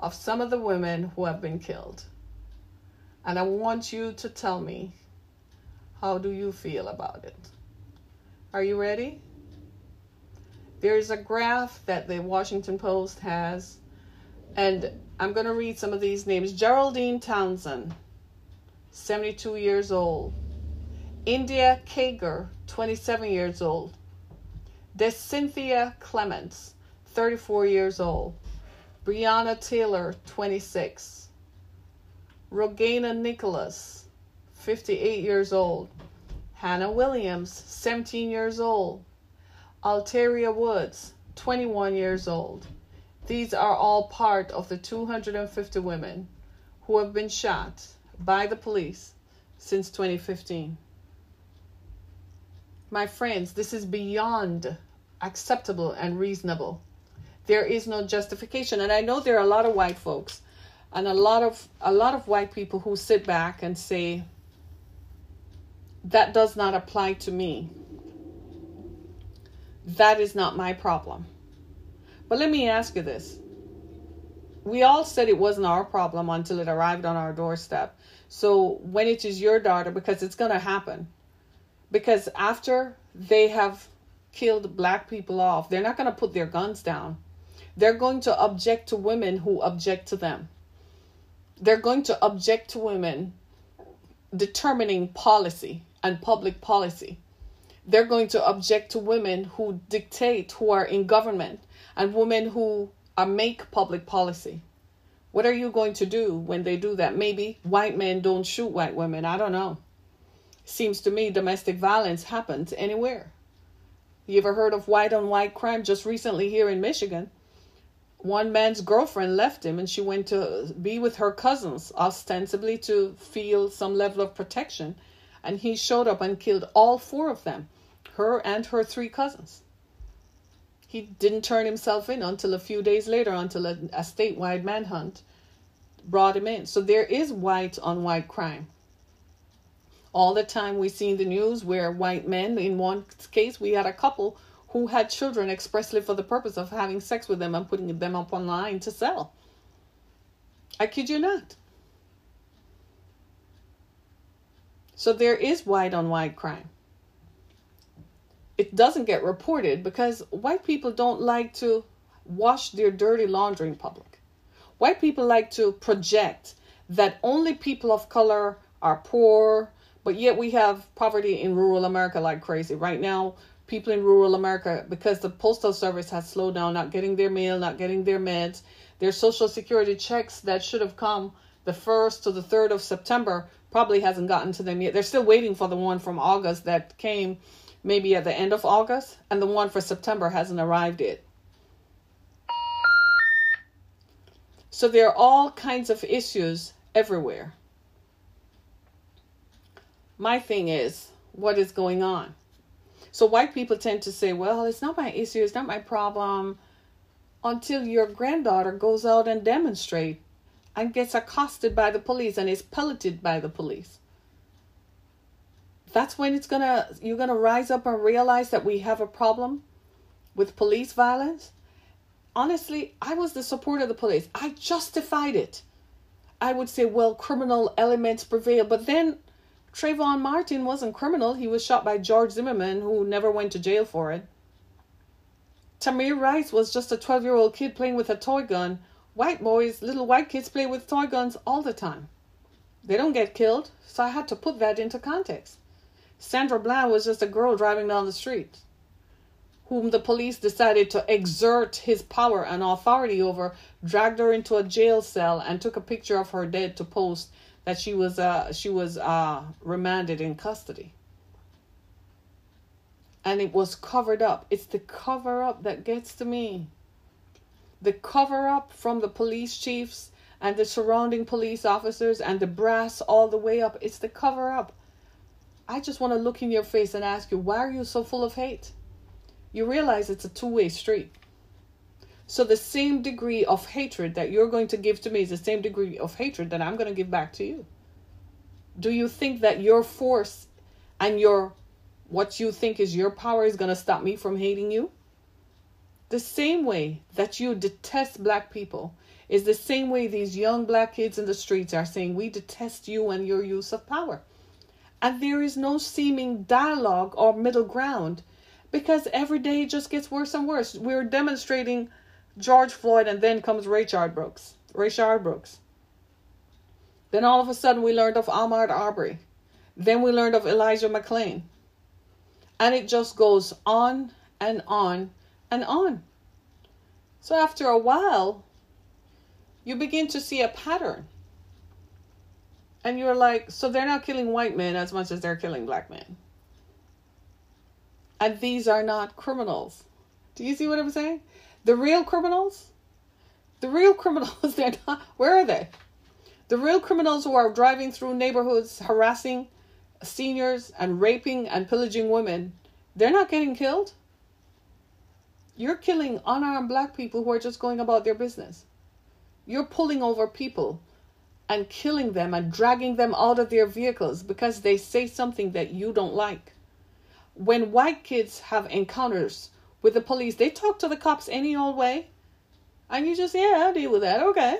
of some of the women who have been killed. And I want you to tell me how do you feel about it? Are you ready? There's a graph that the Washington Post has, and I'm going to read some of these names. Geraldine Townsend, 72 years old. India Kager, 27 years old. Cynthia Clements, 34 years old. Breonna Taylor, 26. Rogana Nicholas, 58 years old. Hannah Williams, 17 years old. Alteria Woods, 21 years old. These are all part of the 250 women who have been shot by the police since 2015. My friends, this is beyond acceptable and reasonable. There is no justification. And I know there are a lot of white folks and a lot of a lot of white people who sit back and say that does not apply to me. That is not my problem. But let me ask you this. We all said it wasn't our problem until it arrived on our doorstep. So when it is your daughter, because it's going to happen, because after they have killed black people off, they're not going to put their guns down. They're going to object to women who object to them. They're going to object to women determining policy and public policy. They're going to object to women who dictate, who are in government, and women who uh, make public policy. What are you going to do when they do that? Maybe white men don't shoot white women. I don't know. Seems to me domestic violence happens anywhere. You ever heard of white on white crime? Just recently here in Michigan, one man's girlfriend left him and she went to be with her cousins, ostensibly to feel some level of protection. And he showed up and killed all four of them, her and her three cousins. He didn't turn himself in until a few days later, until a, a statewide manhunt brought him in. So there is white on white crime all the time we see in the news where white men, in one case, we had a couple who had children expressly for the purpose of having sex with them and putting them up online to sell. I kid you not. So there is white on white crime. It doesn't get reported because white people don't like to wash their dirty laundry in public. White people like to project that only people of color are poor, but yet we have poverty in rural America like crazy. Right now, people in rural America, because the postal service has slowed down, not getting their mail, not getting their meds, their social security checks that should have come the 1st to the 3rd of September probably hasn't gotten to them yet. They're still waiting for the one from August that came maybe at the end of August, and the one for September hasn't arrived yet. So there are all kinds of issues everywhere my thing is what is going on. So white people tend to say, well, it's not my issue, it's not my problem until your granddaughter goes out and demonstrates and gets accosted by the police and is pelleted by the police. That's when it's gonna you're gonna rise up and realize that we have a problem with police violence. Honestly, I was the support of the police. I justified it. I would say, well, criminal elements prevail, but then Trayvon Martin wasn't criminal. He was shot by George Zimmerman, who never went to jail for it. Tamir Rice was just a 12 year old kid playing with a toy gun. White boys, little white kids play with toy guns all the time. They don't get killed, so I had to put that into context. Sandra Bland was just a girl driving down the street, whom the police decided to exert his power and authority over, dragged her into a jail cell, and took a picture of her dead to post that she was uh, she was uh, remanded in custody. And it was covered up. It's the cover up that gets to me. The cover up from the police chiefs and the surrounding police officers and the brass all the way up. It's the cover up. I just want to look in your face and ask you, why are you so full of hate? You realize it's a two way street. So the same degree of hatred that you're going to give to me is the same degree of hatred that I'm going to give back to you. Do you think that your force and your what you think is your power is going to stop me from hating you? The same way that you detest black people is the same way these young black kids in the streets are saying we detest you and your use of power. And there is no seeming dialogue or middle ground because every day it just gets worse and worse. We're demonstrating George Floyd, and then comes Rayshard Brooks. Rayshard Brooks. Then all of a sudden we learned of Ahmaud Arbery. Then we learned of Elijah McClain. And it just goes on and on and on. So after a while, you begin to see a pattern. And you're like, so they're not killing white men as much as they're killing black men. And these are not criminals. Do you see what I'm saying? The real criminals, the real criminals, <laughs> they're not, where are they? The real criminals who are driving through neighborhoods, harassing seniors and raping and pillaging women, they're not getting killed. You're killing unarmed black people who are just going about their business. You're pulling over people and killing them and dragging them out of their vehicles because they say something that you don't like. When white kids have encounters with the police, they talk to the cops any old way. And you just, yeah, I'll deal with that. Okay.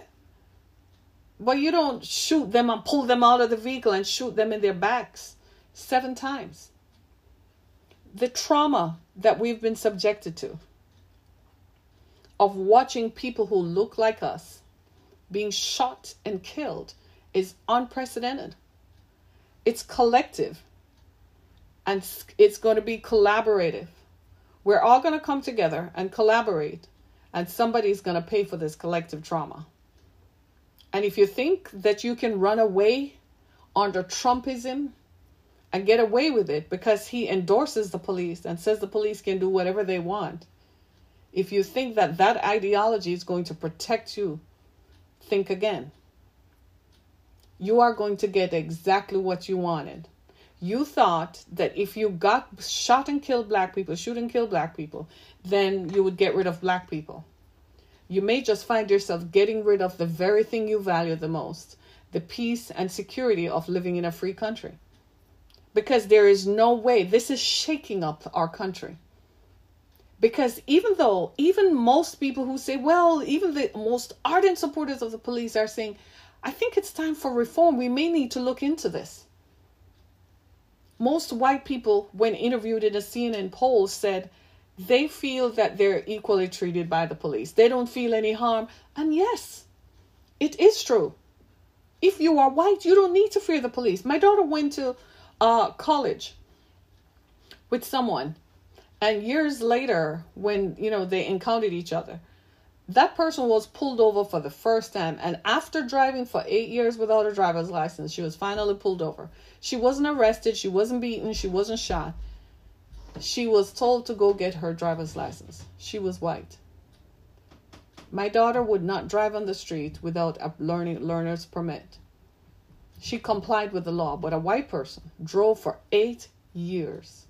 But you don't shoot them and pull them out of the vehicle and shoot them in their backs seven times. The trauma that we've been subjected to of watching people who look like us being shot and killed is unprecedented. It's collective and it's going to be collaborative. We're all going to come together and collaborate, and somebody's going to pay for this collective trauma. And if you think that you can run away under Trumpism and get away with it because he endorses the police and says the police can do whatever they want, if you think that that ideology is going to protect you think again. You are going to get exactly what you wanted. You thought that if you got shot and killed black people, shoot and kill black people, then you would get rid of black people. You may just find yourself getting rid of the very thing you value the most the peace and security of living in a free country. Because there is no way, this is shaking up our country. Because even though, even most people who say, well, even the most ardent supporters of the police are saying, I think it's time for reform. We may need to look into this. Most white people, when interviewed in a CNN poll, said they feel that they're equally treated by the police. They don't feel any harm. And yes, it is true. If you are white, you don't need to fear the police. My daughter went to uh, college with someone and years later, when you know they encountered each other, that person was pulled over for the first time. And after driving for eight years without a driver's license, she was finally pulled over. She wasn't arrested, she wasn't beaten, she wasn't shot. She was told to go get her driver's license. She was white. My daughter would not drive on the street without a learning learner's permit. She complied with the law, but a white person drove for eight years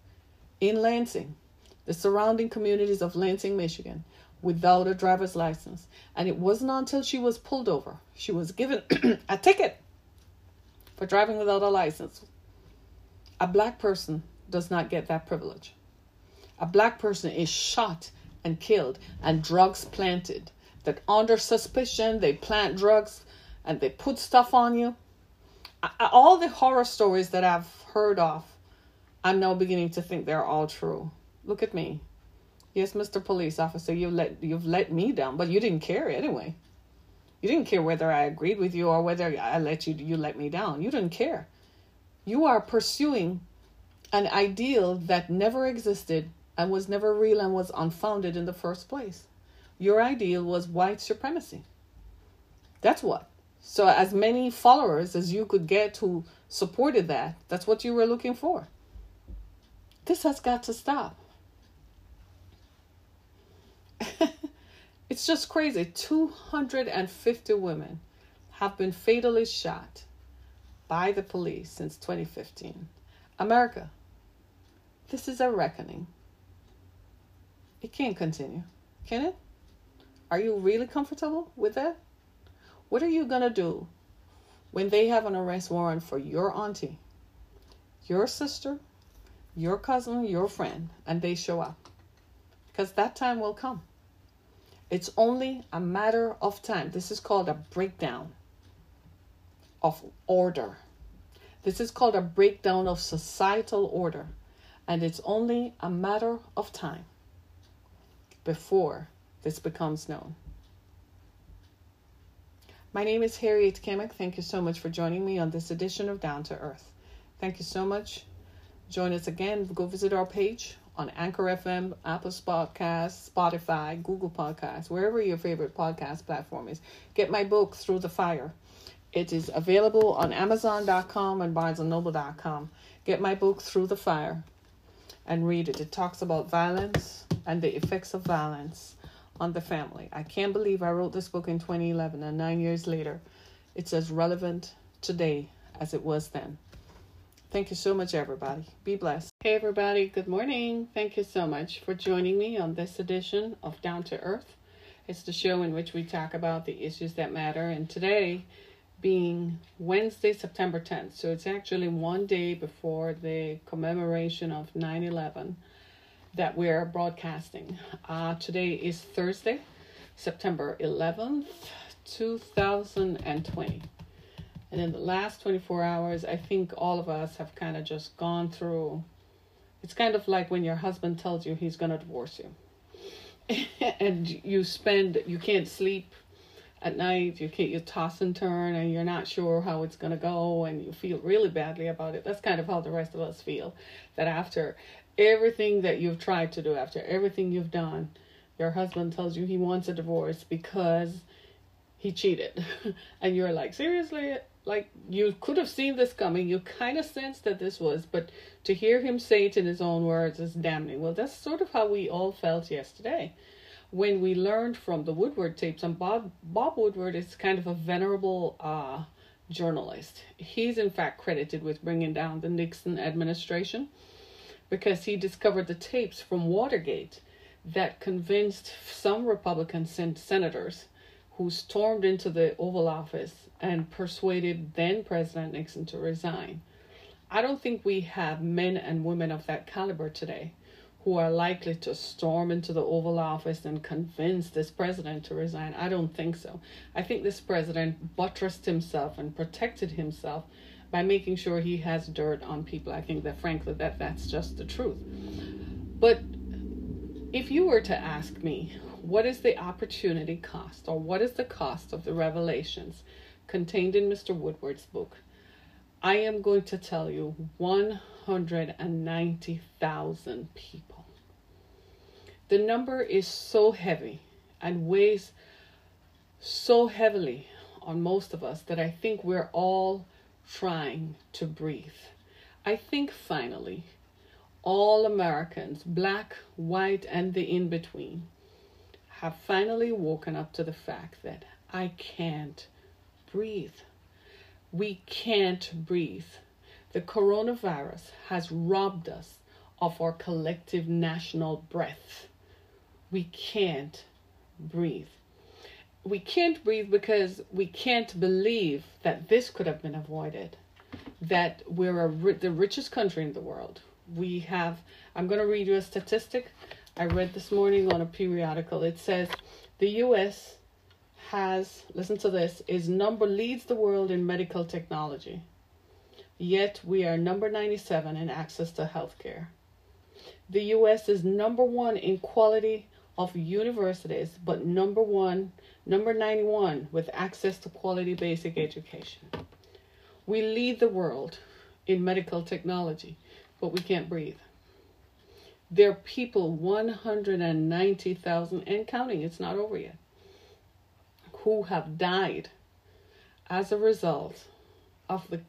in Lansing the surrounding communities of Lansing, Michigan, without a driver's license. And it wasn't until she was pulled over, she was given <clears throat> a ticket for driving without a license. A black person does not get that privilege. A black person is shot and killed and drugs planted. That under suspicion, they plant drugs and they put stuff on you. All the horror stories that I've heard of, I'm now beginning to think they're all true. Look at me. Yes, Mr. Police Officer, you let you've let me down, but you didn't care anyway. You didn't care whether I agreed with you or whether I let you you let me down. You didn't care. You are pursuing an ideal that never existed and was never real and was unfounded in the first place. Your ideal was white supremacy. That's what. So, as many followers as you could get who supported that, that's what you were looking for. This has got to stop. <laughs> it's just crazy. 250 women have been fatally shot by the police since 2015. America, this is a reckoning. It can't continue, can it? Are you really comfortable with that? What are you going to do when they have an arrest warrant for your auntie, your sister, your cousin, your friend, and they show up? because that time will come. It's only a matter of time. This is called a breakdown of order. This is called a breakdown of societal order. And it's only a matter of time before this becomes known. My name is Harriet Kemick. Thank you so much for joining me on this edition of Down to Earth. Thank you so much. Join us again. Go visit our page on Anchor FM, Apple Podcasts, Spotify, Google Podcasts, wherever your favorite podcast platform is. Get my book, Through the Fire. It is available on Amazon.com and BarnesandNoble.com. Get my book, Through the Fire, and read it. It talks about violence and the effects of violence on the family. I can't believe I wrote this book in 2011, and nine years later, it's as relevant today as it was then. Thank you so much, everybody. Be blessed. Hey, everybody. Good morning. Thank you so much for joining me on this edition of Down to Earth. It's the show in which we talk about the issues that matter. And today, being Wednesday, September 10th, so it's actually one day before the commemoration of 9 11 that we're broadcasting. Uh, today is Thursday, September 11th, 2020. And in the last 24 hours, I think all of us have kind of just gone through. It's kind of like when your husband tells you he's going to divorce you. <laughs> and you spend, you can't sleep at night, you can't, you toss and turn, and you're not sure how it's going to go, and you feel really badly about it. That's kind of how the rest of us feel. That after everything that you've tried to do, after everything you've done, your husband tells you he wants a divorce because he cheated. <laughs> and you're like, seriously? Like you could have seen this coming. You kind of sensed that this was, but to hear him say it in his own words is damning. Well, that's sort of how we all felt yesterday when we learned from the Woodward tapes. And Bob Bob Woodward is kind of a venerable uh, journalist. He's in fact credited with bringing down the Nixon administration because he discovered the tapes from Watergate that convinced some Republican sen- senators who stormed into the Oval Office and persuaded then President Nixon to resign. I don't think we have men and women of that caliber today who are likely to storm into the Oval Office and convince this president to resign. I don't think so. I think this president buttressed himself and protected himself by making sure he has dirt on people. I think that frankly that that's just the truth. But if you were to ask me, what is the opportunity cost or what is the cost of the revelations contained in Mr. Woodward's book, I am going to tell you 190,000 people. The number is so heavy and weighs so heavily on most of us that I think we're all trying to breathe. I think finally, all Americans, black, white, and the in between, have finally woken up to the fact that I can't breathe. We can't breathe. The coronavirus has robbed us of our collective national breath. We can't breathe. We can't breathe because we can't believe that this could have been avoided. That we're the richest country in the world. We have, I'm going to read you a statistic I read this morning on a periodical. It says the US has, listen to this, is number leads the world in medical technology. Yet we are number 97 in access to healthcare. The US is number 1 in quality of universities, but number 1, number 91 with access to quality basic education. We lead the world in medical technology, but we can't breathe. There are people 190,000 and counting, it's not over yet who have died as a result of the.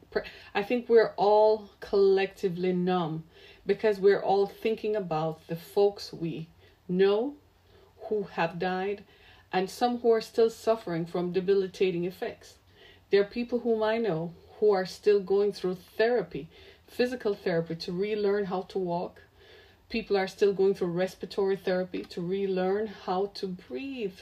I think we're all collectively numb because we're all thinking about the folks we know who have died and some who are still suffering from debilitating effects. There are people whom I know who are still going through therapy, physical therapy to relearn how to walk. People are still going through respiratory therapy to relearn how to breathe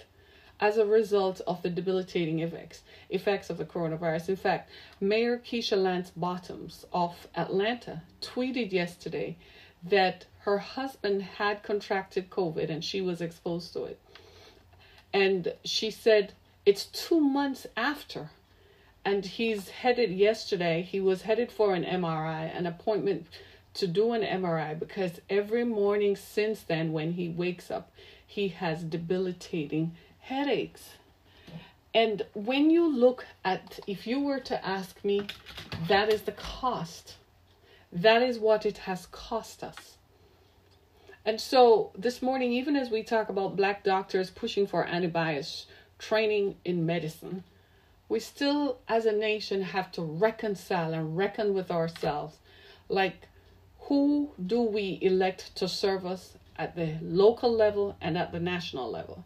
as a result of the debilitating effects, effects of the coronavirus. In fact, Mayor Keisha Lance Bottoms of Atlanta tweeted yesterday that her husband had contracted COVID and she was exposed to it. And she said it's two months after. And he's headed yesterday, he was headed for an MRI, an appointment to do an MRI, because every morning since then, when he wakes up, he has debilitating headaches. And when you look at, if you were to ask me, that is the cost. That is what it has cost us. And so this morning, even as we talk about black doctors pushing for anti bias training in medicine, we still, as a nation, have to reconcile and reckon with ourselves. Like, who do we elect to serve us at the local level and at the national level?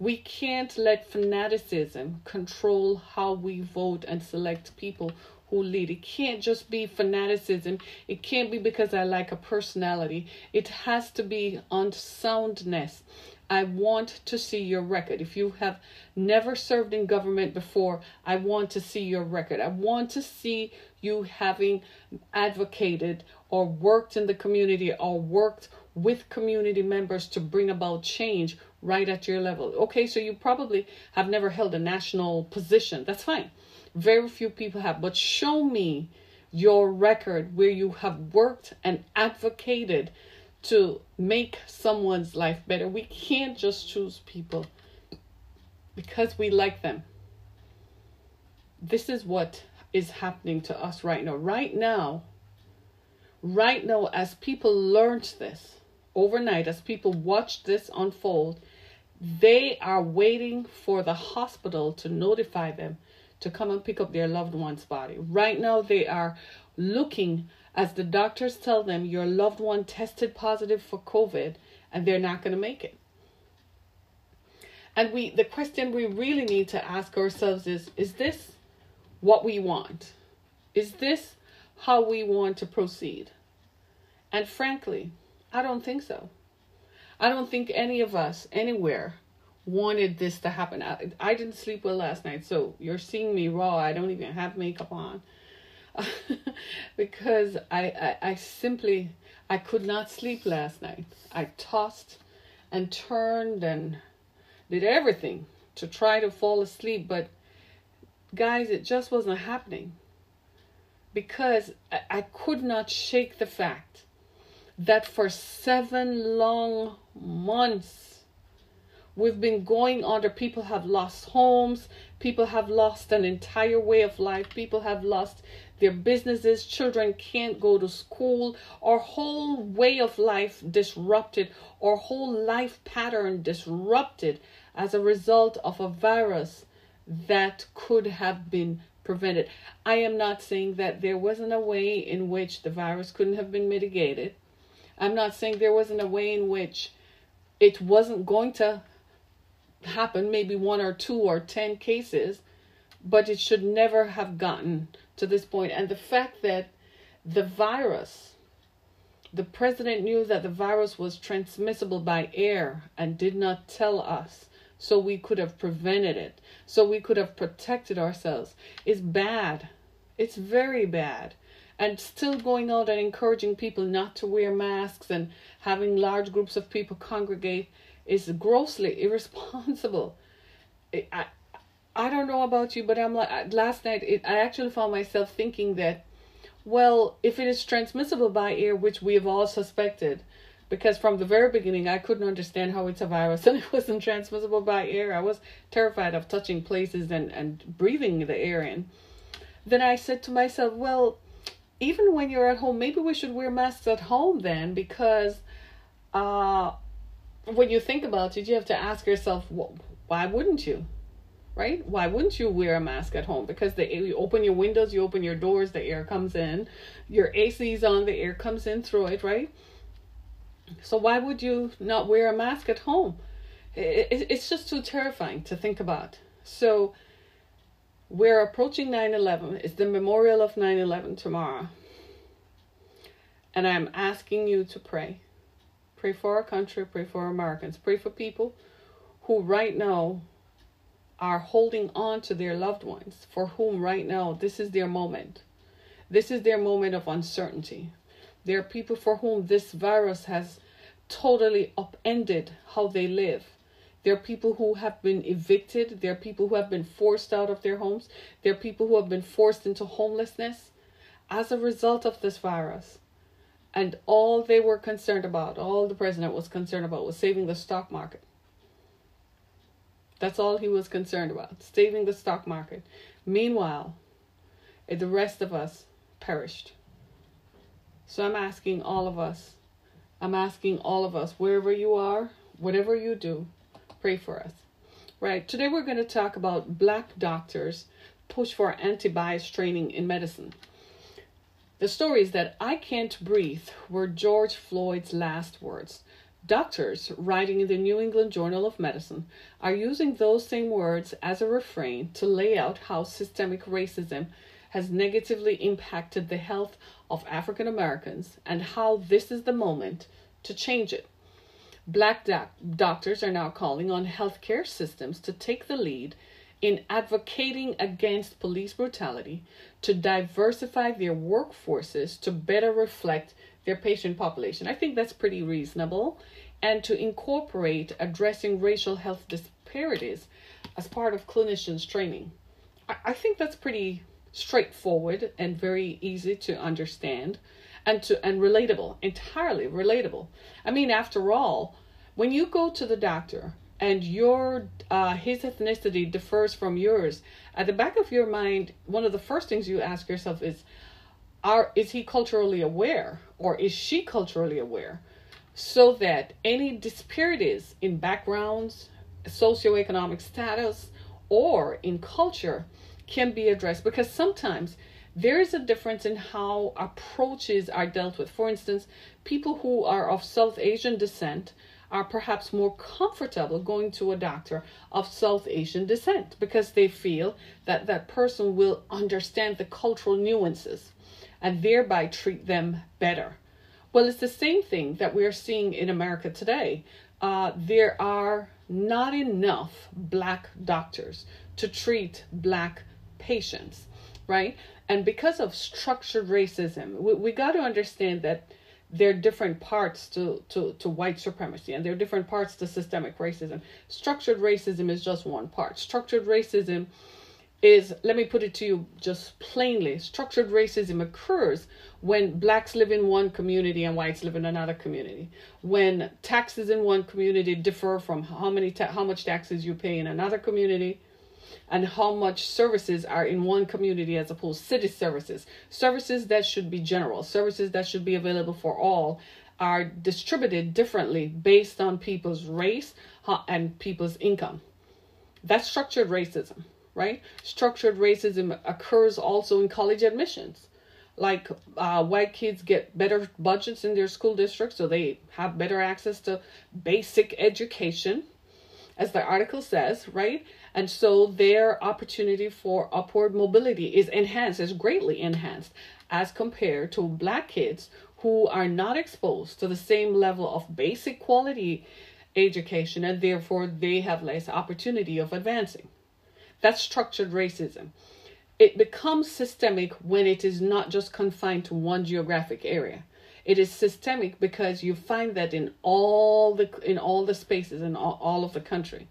We can't let fanaticism control how we vote and select people who lead. It can't just be fanaticism. It can't be because I like a personality. It has to be on soundness. I want to see your record. If you have never served in government before, I want to see your record. I want to see you having advocated or worked in the community or worked with community members to bring about change right at your level. Okay, so you probably have never held a national position. That's fine. Very few people have. But show me your record where you have worked and advocated to make someone's life better. We can't just choose people because we like them. This is what is happening to us right now. Right now, right now, as people learned this overnight, as people watched this unfold, they are waiting for the hospital to notify them to come and pick up their loved one's body. Right now, they are looking as the doctors tell them your loved one tested positive for COVID and they're not going to make it. And we the question we really need to ask ourselves is is this what we want? Is this how we want to proceed? And frankly, I don't think so. I don't think any of us anywhere wanted this to happen. I, I didn't sleep well last night, so you're seeing me raw. I don't even have makeup on. <laughs> because I, I, I simply I could not sleep last night. I tossed and turned and did everything to try to fall asleep, but guys, it just wasn't happening because I, I could not shake the fact that for seven long months we've been going under people have lost homes people have lost an entire way of life people have lost their businesses children can't go to school. Our whole way of life disrupted our whole life pattern disrupted as a result of a virus that could have been prevented. I am not saying that there wasn't a way in which the virus couldn't have been mitigated i'm not saying there wasn't a way in which it wasn't going to happen, maybe one or two or ten cases, but it should never have gotten to this point. And the fact that the virus, the president knew that the virus was transmissible by air and did not tell us so we could have prevented it, so we could have protected ourselves, is bad. It's very bad. And still going out and encouraging people not to wear masks and having large groups of people congregate is grossly <laughs> irresponsible. I, I don't know about you, but I'm like last night. It, I actually found myself thinking that, well, if it is transmissible by air, which we have all suspected, because from the very beginning I couldn't understand how it's a virus <laughs> and it wasn't transmissible by air. I was terrified of touching places and and breathing the air in. Then I said to myself, well, even when you're at home, maybe we should wear masks at home then, because uh when you think about it, you have to ask yourself, why wouldn't you? Right? Why wouldn't you wear a mask at home? Because the you open your windows, you open your doors, the air comes in. Your AC's on, the air comes in through it, right? So why would you not wear a mask at home? it's just too terrifying to think about. So we're approaching 9/11. It's the memorial of 9/11 tomorrow. And I'm asking you to pray Pray for our country, pray for Americans, pray for people who right now are holding on to their loved ones, for whom right now this is their moment. This is their moment of uncertainty. There are people for whom this virus has totally upended how they live. There are people who have been evicted. There are people who have been forced out of their homes. There are people who have been forced into homelessness as a result of this virus. And all they were concerned about, all the president was concerned about, was saving the stock market. That's all he was concerned about, saving the stock market. Meanwhile, the rest of us perished. So I'm asking all of us I'm asking all of us, wherever you are, whatever you do, pray for us. Right. Today we're going to talk about black doctors push for anti-bias training in medicine. The stories that I can't breathe were George Floyd's last words. Doctors writing in the New England Journal of Medicine are using those same words as a refrain to lay out how systemic racism has negatively impacted the health of African Americans and how this is the moment to change it. Black doc- doctors are now calling on healthcare systems to take the lead in advocating against police brutality, to diversify their workforces to better reflect their patient population. I think that's pretty reasonable. And to incorporate addressing racial health disparities as part of clinicians' training. I, I think that's pretty straightforward and very easy to understand and to and relatable entirely relatable. I mean after all when you go to the doctor and your uh, his ethnicity differs from yours at the back of your mind one of the first things you ask yourself is are is he culturally aware or is she culturally aware? So that any disparities in backgrounds socioeconomic status or in culture can be addressed. Because sometimes there is a difference in how approaches are dealt with. For instance, people who are of South Asian descent are perhaps more comfortable going to a doctor of South Asian descent because they feel that that person will understand the cultural nuances and thereby treat them better. Well, it's the same thing that we're seeing in America today. Uh, there are not enough black doctors to treat black patients, right? And because of structured racism, we, we got to understand that there are different parts to, to, to white supremacy and there are different parts to systemic racism. Structured racism is just one part. Structured racism is, let me put it to you just plainly structured racism occurs when blacks live in one community and whites live in another community. When taxes in one community differ from how many ta- how much taxes you pay in another community and how much services are in one community as opposed to city services. Services that should be general, services that should be available for all are distributed differently based on people's race and people's income. That's structured racism, right? Structured racism occurs also in college admissions. Like uh, white kids get better budgets in their school districts, so they have better access to basic education, as the article says, right? And so their opportunity for upward mobility is enhanced, is greatly enhanced as compared to black kids who are not exposed to the same level of basic quality education and therefore they have less opportunity of advancing. That's structured racism. It becomes systemic when it is not just confined to one geographic area. It is systemic because you find that in all the in all the spaces in all, all of the country.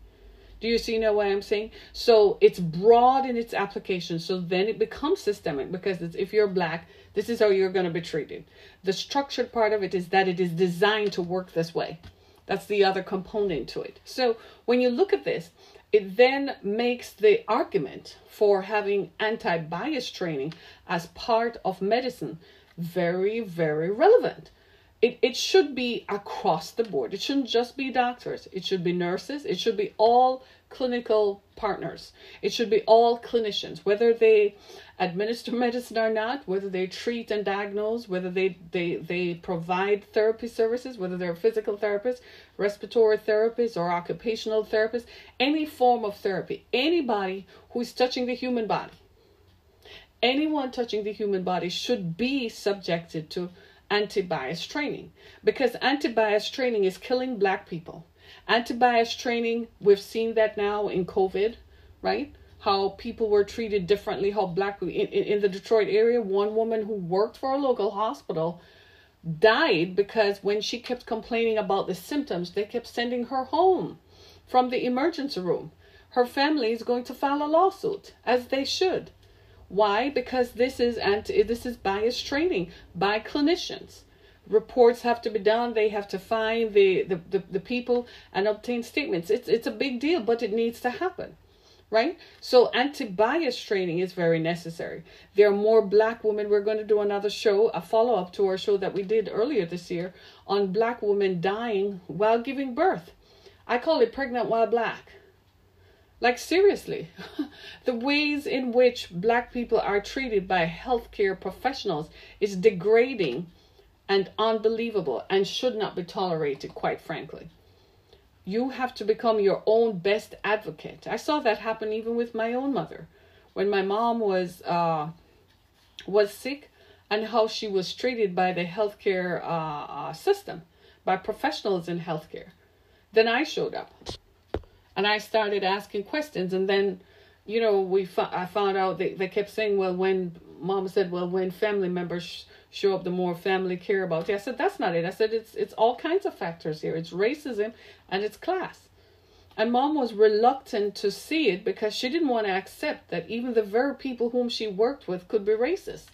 Do you see know what I'm saying? So it's broad in its application. So then it becomes systemic because if you're black, this is how you're going to be treated. The structured part of it is that it is designed to work this way. That's the other component to it. So when you look at this, it then makes the argument for having anti bias training as part of medicine very, very relevant it, it should be across the board. It shouldn't just be doctors. It should be nurses. It should be all clinical partners. It should be all clinicians, whether they administer <laughs> medicine or not, whether they treat and diagnose, whether they, they, they provide therapy services, whether they're physical therapists, respiratory therapists, or occupational therapists, any form of therapy, anybody who is touching the human body. Anyone touching the human body should be subjected to anti bias training because anti bias training is killing black people. Anti bias training, we've seen that now in COVID, right? How people were treated differently, how black, in, in the Detroit area, one woman who worked for a local hospital died because when she kept complaining about the symptoms, they kept sending her home from the emergency room. Her family is going to file a lawsuit, as they should. Why? Because this is anti this is bias training by clinicians. Reports have to be done. They have to find the, the, the, the people and obtain statements. It's it's a big deal, but it needs to happen. right? So anti-bias training is very necessary. There are more black women. We're going to do another show, a follow-up to our show that we did earlier this year on black women dying while giving birth. I call it pregnant while black. Like seriously, <laughs> the ways in which black people are treated by healthcare professionals is degrading and unbelievable and should not be tolerated, quite frankly. You have to become your own best advocate. I saw that happen even with my own mother. When my mom was uh, was sick and how she was treated by the healthcare uh, uh, system, by professionals in healthcare. Then I showed up and I started asking questions. And then, you know, we I found out they, they kept saying, well, when mom said, well, when family members show up, the more family care about you. I said, that's not it. I said, it's, it's all kinds of factors here. It's racism and it's class. And mom was reluctant to see it because she didn't want to accept that even the very people whom she worked with could be racist.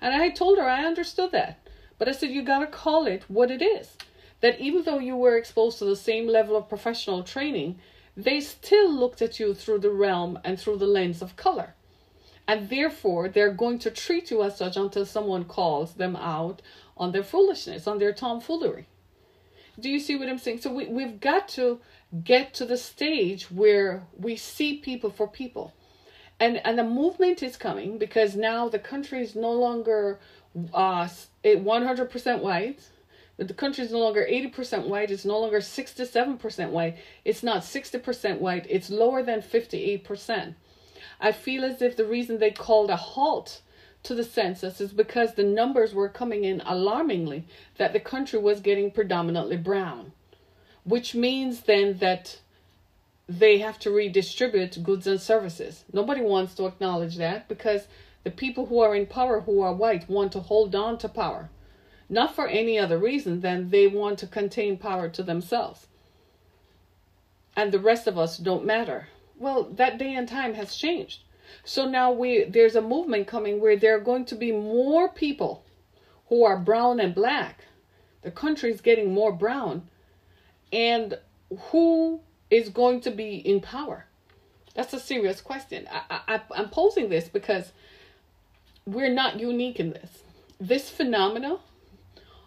And I told her I understood that. But I said, you got to call it what it is. That even though you were exposed to the same level of professional training, they still looked at you through the realm and through the lens of color. And therefore, they're going to treat you as such until someone calls them out on their foolishness, on their tomfoolery. Do you see what I'm saying? So we, we've got to get to the stage where we see people for people. And, and the movement is coming because now the country is no longer uh, 100% white. The country is no longer 80% white. It's no longer 67% white. It's not 60% white. It's lower than 58%. I feel as if the reason they called a halt to the census is because the numbers were coming in alarmingly that the country was getting predominantly brown, which means then that they have to redistribute goods and services. Nobody wants to acknowledge that because the people who are in power, who are white, want to hold on to power, not for any other reason than they want to contain power to themselves. And the rest of us don't matter. Well, that day and time has changed. So now we there's a movement coming where there are going to be more people who are brown and black. The country is getting more brown. And who is going to be in power? That's a serious question. I, I, I'm posing this because we're not unique in this. This phenomena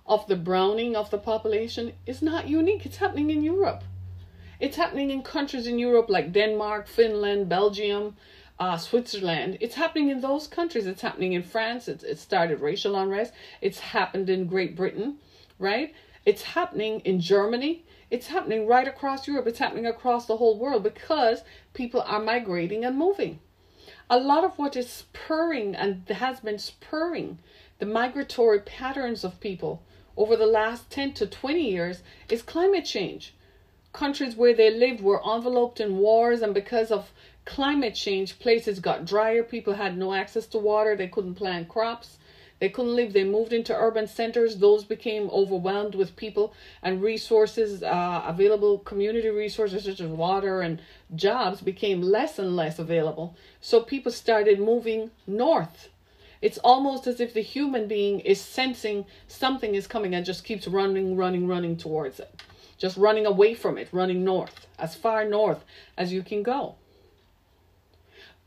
of the browning of the population is not unique. It's happening in Europe. It's happening in countries in Europe like Denmark, Finland, Belgium, uh, Switzerland. It's happening in those countries. It's happening in France. It, it started racial unrest. It's happened in Great Britain, right? It's happening in Germany. It's happening right across Europe. It's happening across the whole world because people are migrating and moving. A lot of what is spurring and has been spurring the migratory patterns of people over the last 10 to 20 years is climate change countries where they lived were enveloped in wars, and because of climate change, places got drier. People had no access to water. They couldn't plant crops. They couldn't live. They moved into urban centers. Those became overwhelmed with people and resources, uh, available community resources such as water and jobs became less and less available. So people started moving north. It's almost as if the human being is sensing something is coming and just keeps running, running, running towards it just running away from it, running north, as far north as you can go.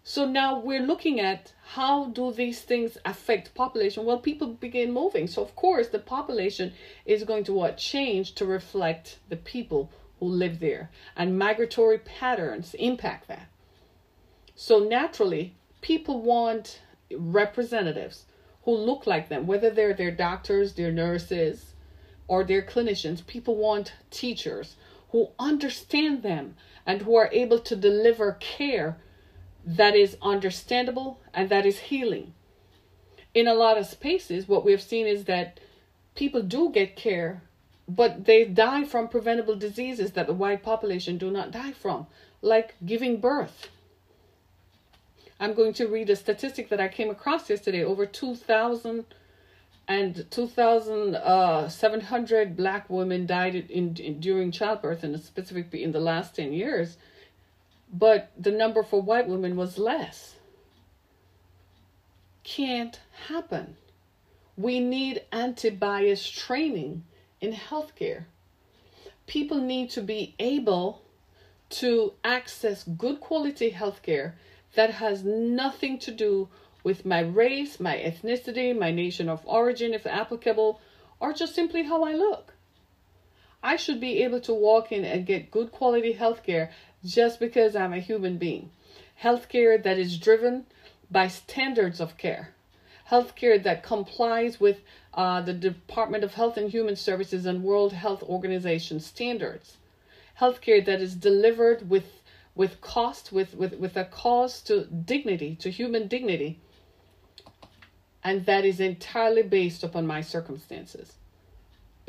So now we're looking at how do these things affect population? Well, people begin moving. So of course the population is going to what change to reflect the people who live there. And migratory patterns impact that. So naturally, people want representatives who look like them, whether they're their doctors, their nurses, or their clinicians. People want teachers who understand them and who are able to deliver care that is understandable and that is healing. In a lot of spaces, what we've seen is that people do get care, but they die from preventable diseases that the white population do not die from, like giving birth. I'm going to read a statistic that I came across yesterday. Over 2,000 and 2,700 uh, black women died in, in, during childbirth in a specific in the last 10 years, but the number for white women was less. Can't happen. We need anti-bias training in healthcare. People need to be able to access good quality healthcare that has nothing to do with my race, my ethnicity, my nation of origin, if applicable, or just simply how I look. I should be able to walk in and get good quality healthcare just because I'm a human being. Healthcare that is driven by standards of care. Healthcare that complies with uh, the Department of Health and Human Services and World Health Organization standards. Healthcare that is delivered with with cost, with, with, with a cause to dignity, to human dignity, and that is entirely based upon my circumstances.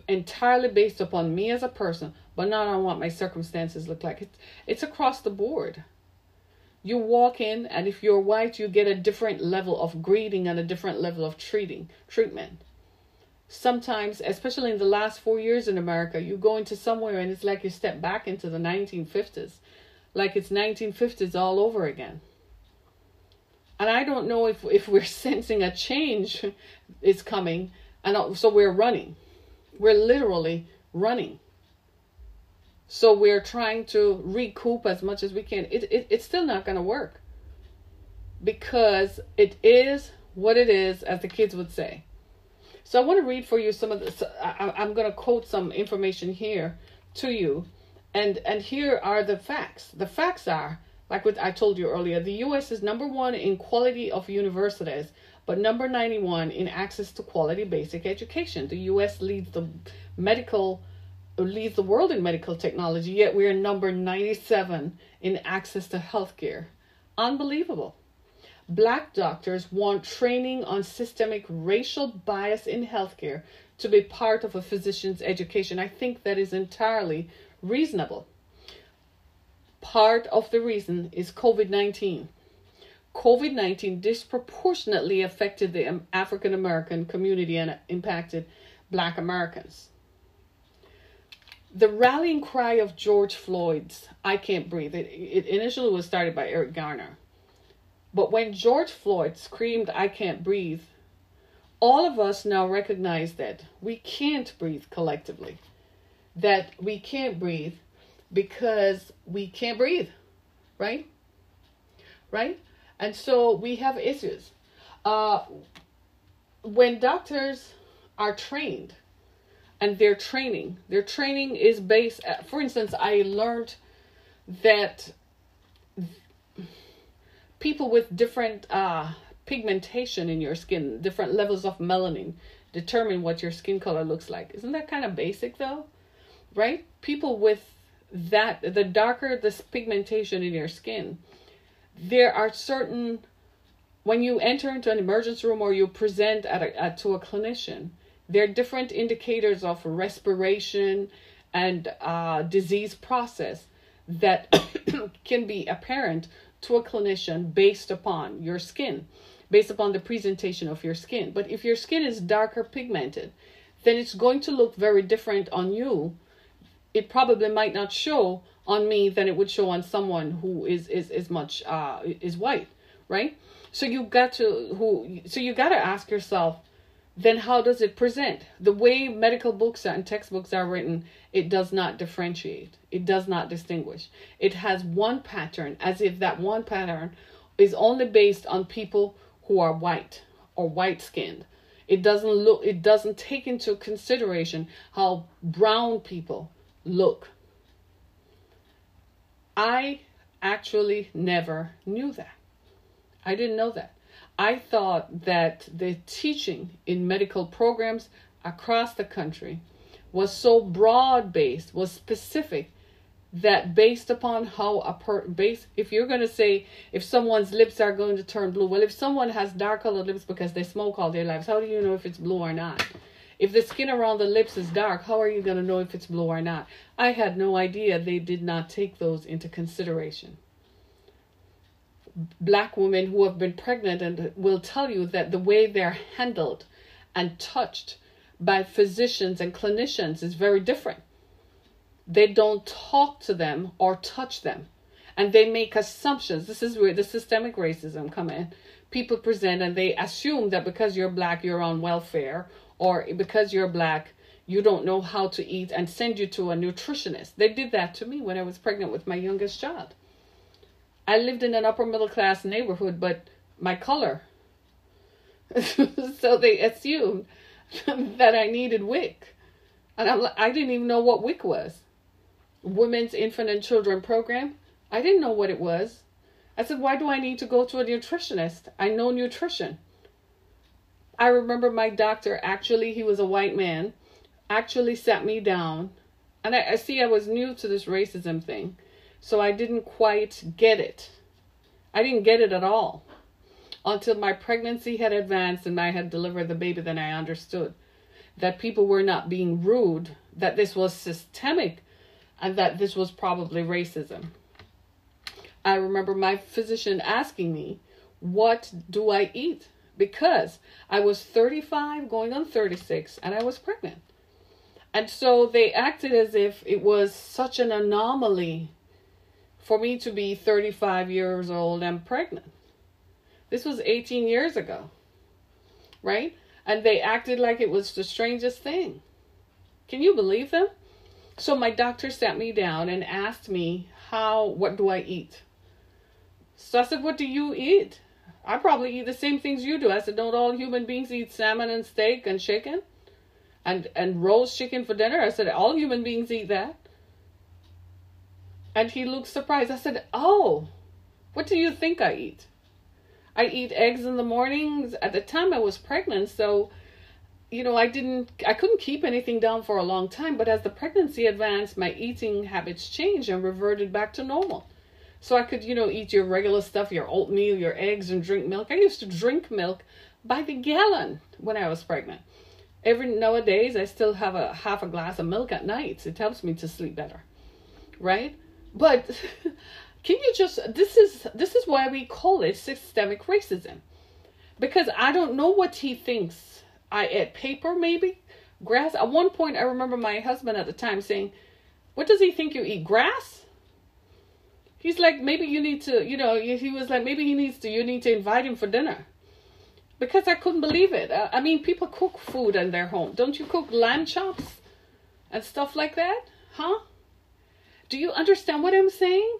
Entirely based upon me as a person but not on what my circumstances look like. It's, it's across the board. You walk in and if you're white you get a different level of greeting and a different level of treating treatment. Sometimes especially in the last four years in america you go into somewhere and it's like you step back into the 1950s like it's 1950s all over again and I don't know if if we're <laughs> sensing a change is coming, and so we're running. We're literally running. So we're trying to recoup as much as we can. It, it it's still not going to work because it is what it is, as the kids would say. So I want to read for you some of this. I, I'm going to quote some information here to you, and and here are the facts. The facts are like what I told you earlier, the US is number one in quality of universities, but number 91 in access to quality basic education. The US leads the medical leads the world in medical technology, yet we are number 97 in access to healthcare. Unbelievable. Black doctors want training on systemic racial bias in healthcare to be part of a physician's education. I think that is entirely reasonable part of the reason is COVID 19. COVID 19 disproportionately affected the African American community and impacted Black Americans. The rallying cry of George Floyd's I Can't Breathe, it, it initially was started by Eric Garner. But when George Floyd screamed, I can't breathe, all of us now recognize that we can't breathe collectively, that we can't breathe because we can't breathe, right? Right? And so we have issues. Uh, when doctors are trained, and their training, their training is based, uh, for instance, I learned that people with different uh, pigmentation in your skin, different levels of melanin, determine what your skin color looks like. Isn't that kind of basic though? Right? People with that the darker this pigmentation in your skin, there are certain when you enter into an emergency room or you present at, a, at to a clinician, there are different indicators of respiration and uh, disease process that <coughs> can be apparent to a clinician based upon your skin, based upon the presentation of your skin. But if your skin is darker pigmented, then it's going to look very different on you it probably might not show on me than it would show on someone who is is is much uh is white right? So you got to who so you got to ask yourself then how does it present? The way medical books and textbooks are written it does not differentiate. It does not distinguish. It has one pattern as if that one pattern is only based on people who are white or white skinned it doesn't look it doesn't take into consideration how brown people look. I actually never knew that. I didn't know that. I thought that the teaching in medical programs across the country was so broad based, was specific that based upon how a per base if you're going to say if someone's lips are going to turn blue well if someone has dark colored lips because they smoke all their lives how do you know if it's blue or not if the skin around the lips is dark, how are you going to know if it's blue or not? I had no idea they did not take those into consideration. Black women who have been pregnant and will tell you that the way they're handled and touched by physicians and clinicians is very different. They don't talk to them or touch them. And they make assumptions. This is where the systemic racism come in. People present and they assume that because you're black, you're on welfare or because you're black, you don't know how to eat and send you to a nutritionist. They did that to me when I was pregnant with my youngest child. I lived in an upper middle class neighborhood, but my color. <laughs> so they assumed <laughs> that I needed WIC. And I'm, I didn't even know what WIC was. Women's Infant and Children Program. I didn't know what it was. I said, why do I need to go to a nutritionist? I know nutrition. I remember my doctor, actually, he was a white man, actually sat me down. And I, I see I was new to this racism thing, so I didn't quite get it. I didn't get it at all until my pregnancy had advanced and I had delivered the baby. Then I understood that people were not being rude, that this was systemic, and that this was probably racism. I remember my physician asking me, What do I eat? Because I was 35, going on 36, and I was pregnant. And so they acted as if it was such an anomaly for me to be 35 years old and pregnant. This was 18 years ago, right? And they acted like it was the strangest thing. Can you believe them? So my doctor sat me down and asked me how what do I eat? So I said, What do you eat? I probably eat the same things you do. I said, Don't all human beings eat salmon and steak and chicken? And and roast chicken for dinner? I said, All human beings eat that. And he looked surprised. I said, Oh, what do you think I eat? I eat eggs in the mornings. At the time I was pregnant, so you know, I didn't I couldn't keep anything down for a long time, but as the pregnancy advanced, my eating habits changed and reverted back to normal. So I could, you know, eat your regular stuff, your oatmeal, your eggs, and drink milk. I used to drink milk by the gallon when I was pregnant. Every nowadays, I still have a half a glass of milk at night. It helps me to sleep better, right? But <laughs> can you just this is this is why we call it systemic racism, because I don't know what he thinks. I ate paper, maybe grass. At one point, I remember my husband at the time saying, "What does he think you eat? Grass?" He's like, maybe you need to, you know, he was like, maybe he needs to, you need to invite him for dinner. Because I couldn't believe it. I mean, people cook food in their home. Don't you cook lamb chops and stuff like that? Huh? Do you understand what I'm saying?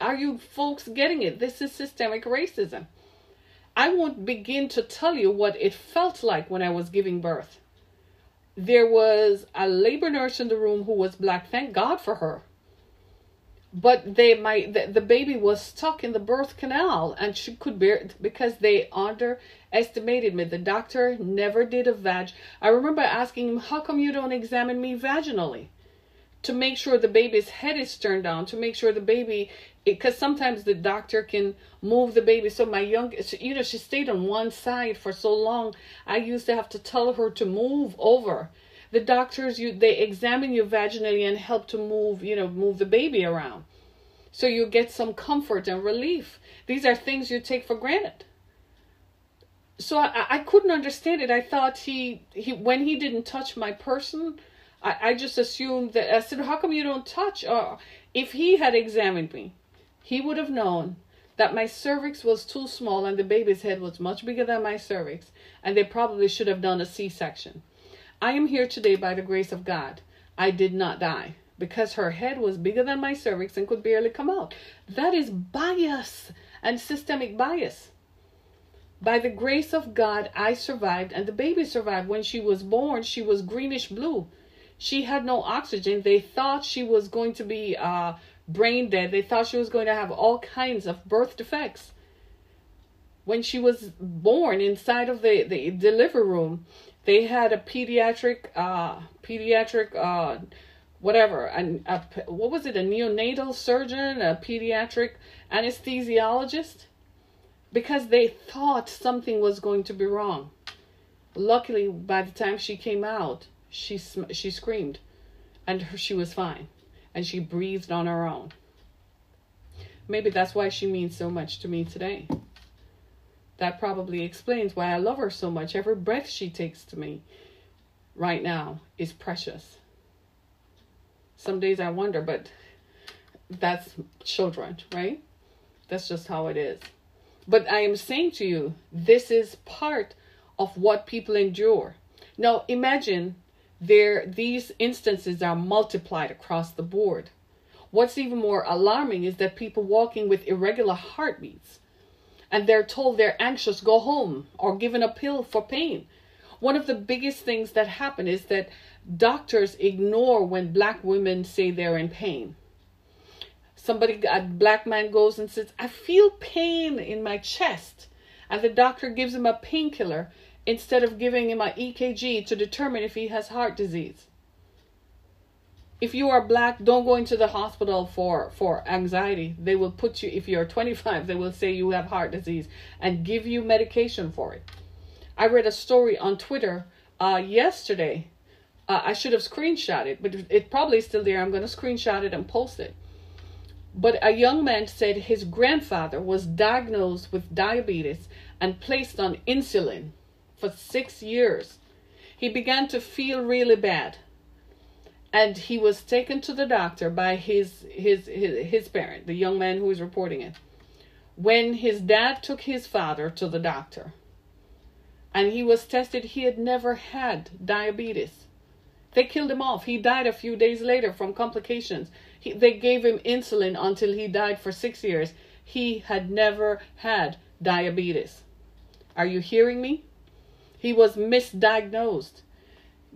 Are you folks getting it? This is systemic racism. I won't begin to tell you what it felt like when I was giving birth. There was a labor nurse in the room who was black. Thank God for her but they my the, the baby was stuck in the birth canal and she could bear because they underestimated me. The doctor never did a vag. I remember asking him how come you don't examine me vaginally? To make sure the baby's head is turned down to make sure the baby because sometimes the doctor can move the baby. So my young you know she stayed on one side for so long i used to have to tell her to move over the doctors you they examine you vaginally and help to move you know move the baby around. So you get some comfort and relief. These are things you take for granted. So I, I couldn't understand it. I thought he he when he didn't touch my person i, I just assumed that i said how come you don't touch? Uh, if he had examined me he would have known that my cervix was too small and the baby's head was much bigger than my cervix and they probably should have done a c-section I am here today by the grace of God. I did not die because her head was bigger than my cervix and could barely come out. That is bias and systemic bias. By the grace of God, I survived and the baby survived. When she was born, she was greenish blue. She had no oxygen. They thought she was going to be uh, brain dead. They thought she was going to have all kinds of birth defects. When she was born inside of the, the delivery room, they had a pediatric, uh, pediatric, uh, whatever, and what was it? A neonatal surgeon, a pediatric anesthesiologist, because they thought something was going to be wrong. Luckily, by the time she came out, she she screamed, and her, she was fine, and she breathed on her own. Maybe that's why she means so much to me today. That probably explains why I love her so much. Every breath she takes to me right now is precious. Some days I wonder, but that's children, right? That's just how it is. But I am saying to you, this is part of what people endure. Now imagine there these instances are multiplied across the board. What's even more alarming is that people walking with irregular heartbeats and they're told they're anxious, go home, or given a pill for pain. One of the biggest things that happen is that doctors ignore when black women say they're in pain. Somebody, a black man goes and says, I feel pain in my chest. And the doctor gives him a painkiller instead of giving him an EKG to determine if he has heart disease. If you are black, don't go into the hospital for, for anxiety. They will put you, if you're <laughs> 25, they will say you have heart disease and give you medication for it. I read a story on Twitter uh, yesterday. Uh, I should have screenshot it, but it probably is still there. I'm going to screenshot it and post it. But a young man said his grandfather was diagnosed with diabetes and placed on insulin for six years. He began to feel really bad. And he was taken to the doctor by his, his, his, his parent, the young man who was reporting it. When his dad took his father to the doctor and he was tested, he had never had diabetes. They killed him off. He died a few days later from complications. He, they gave him insulin until he died for six years. He had never had diabetes. Are you hearing me? He was misdiagnosed.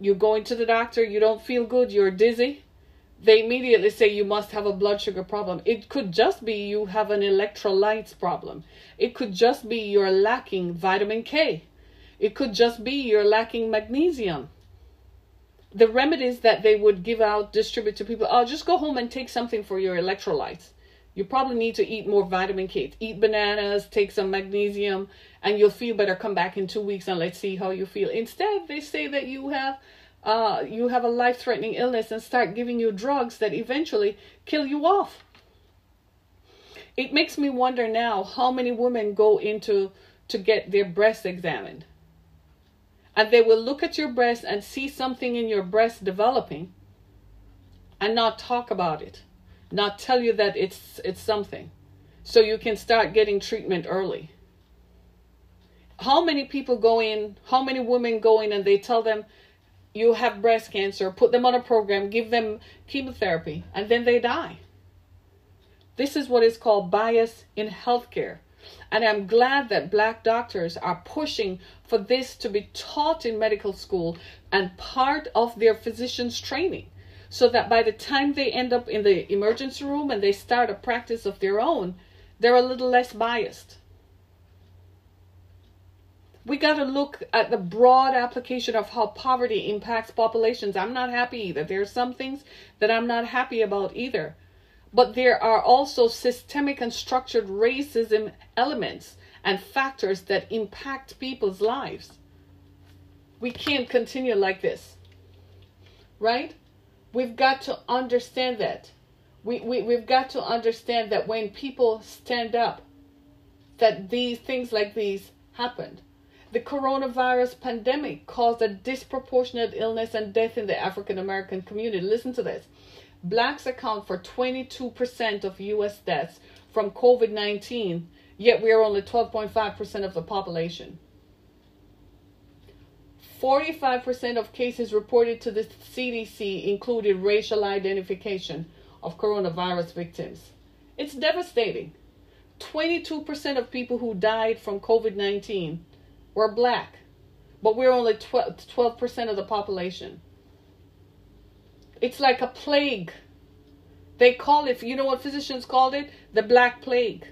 You go into the doctor, you don't feel good, you're dizzy. They immediately say you must have a blood sugar problem. It could just be you have an electrolytes problem. It could just be you're lacking vitamin K. It could just be you're lacking magnesium. The remedies that they would give out, distribute to people, oh, just go home and take something for your electrolytes. You probably need to eat more vitamin K. Eat bananas, take some magnesium, and you'll feel better. Come back in two weeks and let's see how you feel. Instead, they say that you have uh, you have a life-threatening illness and start giving you drugs that eventually kill you off. It makes me wonder now how many women go into to get their breasts examined. And they will look at your breast and see something in your breast developing and not talk about it not tell you that it's it's something. So you can start getting treatment early. How many people go in how many women go in and they tell them you have breast cancer put them on a program give them chemotherapy and then they die. This is what is called bias in healthcare. And i'm glad that black doctors are pushing for this to be taught in medical school and part of their physician's training so that by the time they end up in the emergency room and they start a practice of their own, they're a little less biased. We got to look at the broad application of how poverty impacts populations. I'm not happy either. There are some things that I'm not happy about either. But there are also systemic and structured racism elements and factors that impact people's lives. We can't continue like this. Right? We've got to understand that. We, we, we've got to understand that when people stand up, that these things like these happened. The coronavirus pandemic caused a disproportionate illness and death in the African American community. Listen to this. Blacks account for 22% of US deaths from COVID 19, yet we are only 12.5% of the population. 45% of cases reported to the CDC included racial identification of coronavirus victims. It's devastating. 22% of people who died from COVID 19 were black, but we're only 12, percent of the population. It's like a plague. They call it, you know what physicians called it? The black plague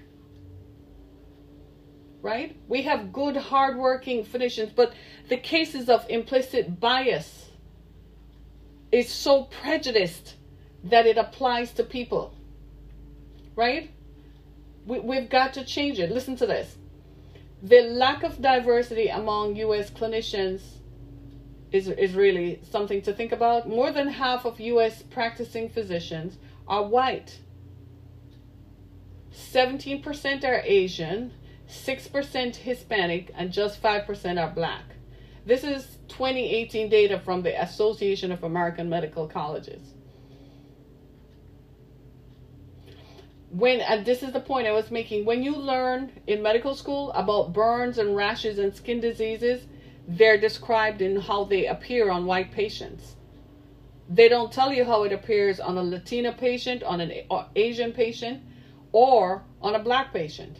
right? We have good, hardworking physicians, but the cases of implicit bias is so prejudiced that it applies to people, right? We, we've got to change it. Listen to this. The lack of diversity among U.S. clinicians is, is really something to think about. More than half of U.S. practicing physicians are white. 17% are Asian, 6% Hispanic, and just 5% are black. This is 2018 data from the Association of American Medical Colleges. When and this is the point I was making, when you learn in medical school about burns and rashes and skin diseases, they're described in how they appear on white patients. They don't tell you how it appears on a Latina patient, on an Asian patient, or on a black patient.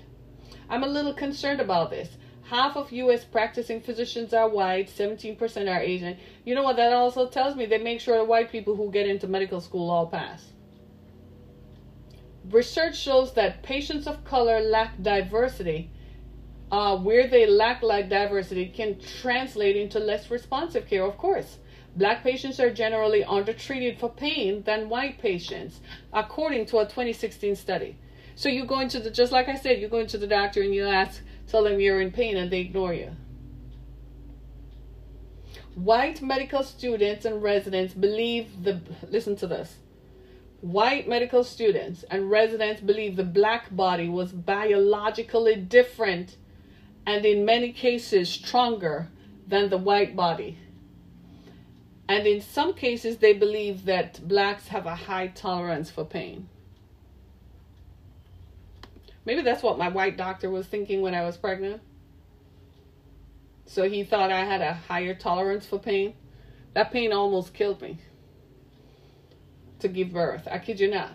I'm a little concerned about this. Half of U.S. practicing physicians are white, 17% are Asian. You know what that also tells me? They make sure the white people who get into medical school all pass. Research shows that patients of color lack diversity. Uh, where they lack like diversity can translate into less responsive care, of course. Black patients are generally undertreated for pain than white patients, according to a 2016 study. So you go into the, just like I said, you go into the doctor and you ask, tell them you're in pain and they ignore you. White medical students and residents believe the, listen to this. White medical students and residents believe the black body was biologically different and in many cases stronger than the white body. And in some cases, they believe that blacks have a high tolerance for pain. Maybe that's what my white doctor was thinking when I was pregnant. So he thought I had a higher tolerance for pain. That pain almost killed me to give birth. I kid you not.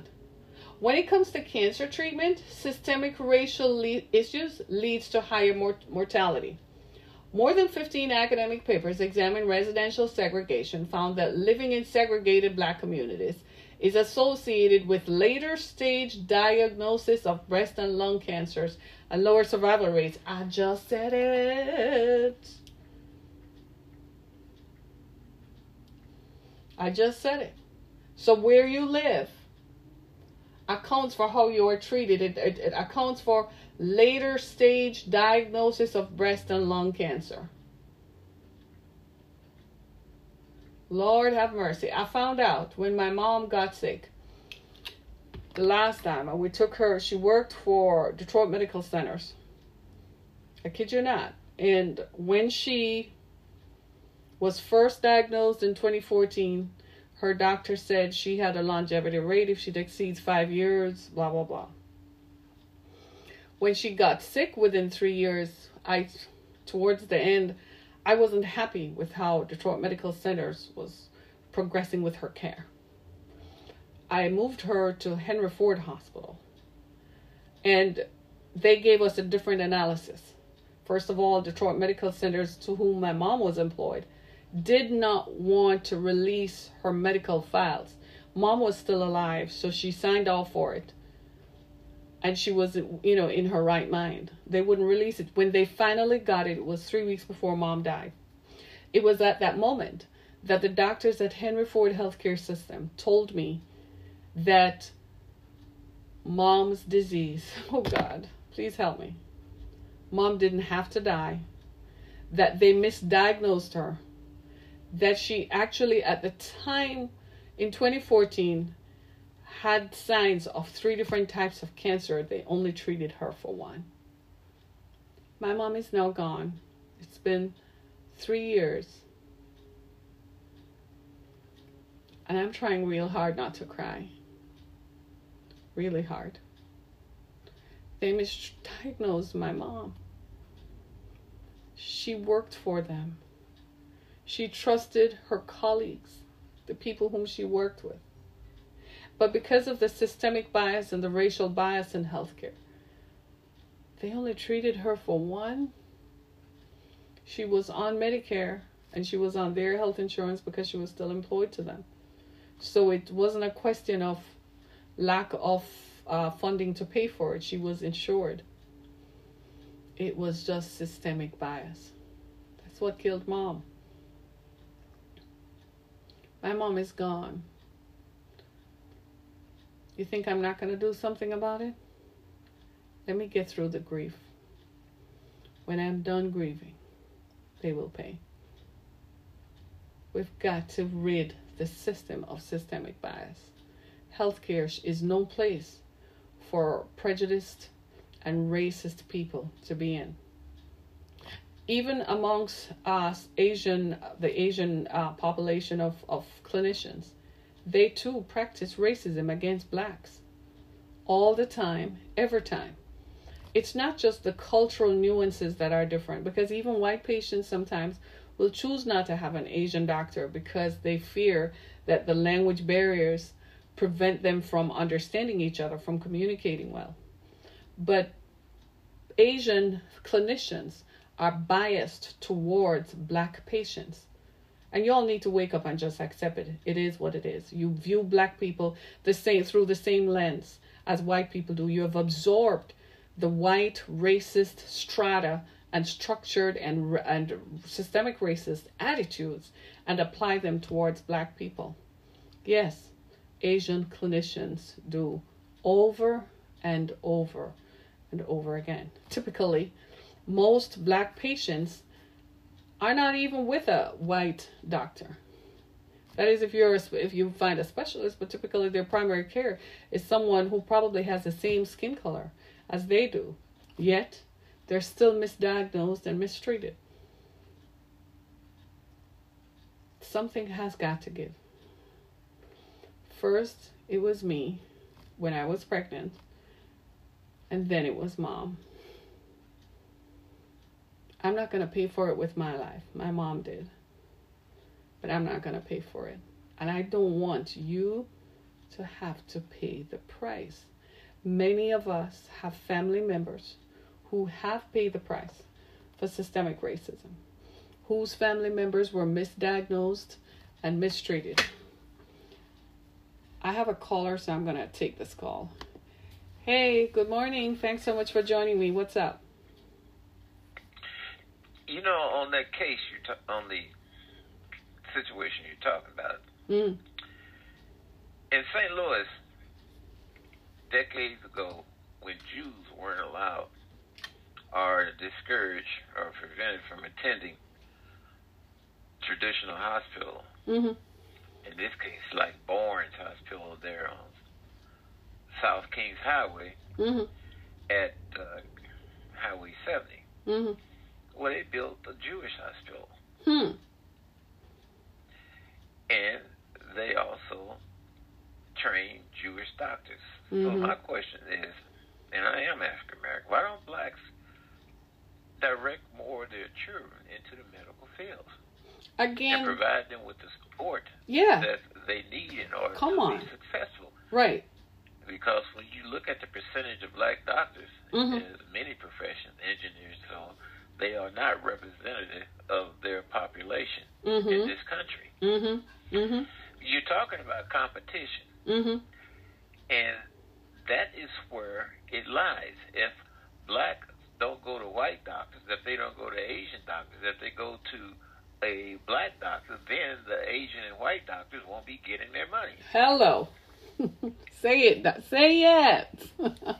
When it comes to cancer treatment, systemic racial le- issues leads to higher mort- mortality. More than 15 academic papers examined residential segregation found that living in segregated black communities is associated with later stage diagnosis of breast and lung cancers and lower survival rates. I just said it. I just said it. So, where you live accounts for how you are treated, it, it, it accounts for later stage diagnosis of breast and lung cancer. Lord have mercy. I found out when my mom got sick the last time we took her, she worked for Detroit Medical Centers. I kid you not. And when she was first diagnosed in 2014, her doctor said she had a longevity rate if she exceeds five years, blah, blah, blah. When she got sick within three years, I, towards the end, I wasn't happy with how Detroit Medical Centers was progressing with her care. I moved her to Henry Ford Hospital. And they gave us a different analysis. First of all, Detroit Medical Centers, to whom my mom was employed, did not want to release her medical files. Mom was still alive, so she signed off for it. And she wasn't, you know, in her right mind. They wouldn't release it. When they finally got it, it was three weeks before mom died. It was at that moment that the doctors at Henry Ford Healthcare System told me that mom's disease, <laughs> oh God, please help me. Mom didn't have to die, that they misdiagnosed her, that she actually, at the time in 2014, had signs of three different types of cancer. They only treated her for one. My mom is now gone. It's been three years. And I'm trying real hard not to cry. Really hard. They misdiagnosed my mom. She worked for them. She trusted her colleagues, the people whom she worked with. But because of the systemic bias and the racial bias in healthcare, they only treated her for one. She was on Medicare and she was on their health insurance because she was still employed to them. So it wasn't a question of lack of uh, funding to pay for it. She was insured. It was just systemic bias. That's what killed mom. My mom is gone. You think I'm not going to do something about it? Let me get through the grief. When I'm done grieving, they will pay. We've got to rid the system of systemic bias. Healthcare is no place for prejudiced and racist people to be in. Even amongst us, Asian, the Asian uh, population of, of clinicians, they too practice racism against blacks all the time, every time. It's not just the cultural nuances that are different because even white patients sometimes will choose not to have an Asian doctor because they fear that the language barriers prevent them from understanding each other, from communicating well. But Asian clinicians are biased towards black patients. And you all need to wake up and just accept it. It is what it is. You view black people the same through the same lens as white people do. You have absorbed the white racist strata and structured and and systemic racist attitudes and apply them towards black people. Yes, Asian clinicians do over and over and over again. Typically, most black patients are not even with a white doctor. That is, if you're if you find a specialist, but typically their primary care is someone who probably has the same skin color as they do, yet they're still misdiagnosed and mistreated. Something has got to give. First, it was me when I was pregnant, and then it was mom. I'm not going to pay for it with my life. My mom did. But I'm not going to pay for it. And I don't want you to have to pay the price. Many of us have family members who have paid the price for systemic racism, whose family members were misdiagnosed and mistreated. I have a caller, so I'm going to take this call. Hey, good morning. Thanks so much for joining me. What's up? You know, on that case, you ta- on the situation you're talking about, Mm. in St. Louis, decades ago, when Jews weren't allowed or discouraged or prevented from attending traditional hospital, Mhm. in this case, like Barnes Hospital there on South Kings Highway Mhm. at uh, Highway 70, Mhm. Where they built a Jewish hospital. Hmm. and they also train Jewish doctors. So Mhm. my question is, and I am African American, why don't blacks direct more of their children into the medical field and Again, provide them with the support yeah. that they need in order Come to on. be successful? Right. Because when you look at the percentage of black doctors Mhm. in many professions, engineers, and so on, they are not representative of their population in Mhm. this country. Mhm. Mhm. You're talking about competition. Mhm. And that is where it lies. If black don't go to white doctors, if they don't go to Asian doctors, if they go to a black doctor, then the Asian and white doctors won't be getting their money. Hello. <laughs> say it. Say it. <laughs>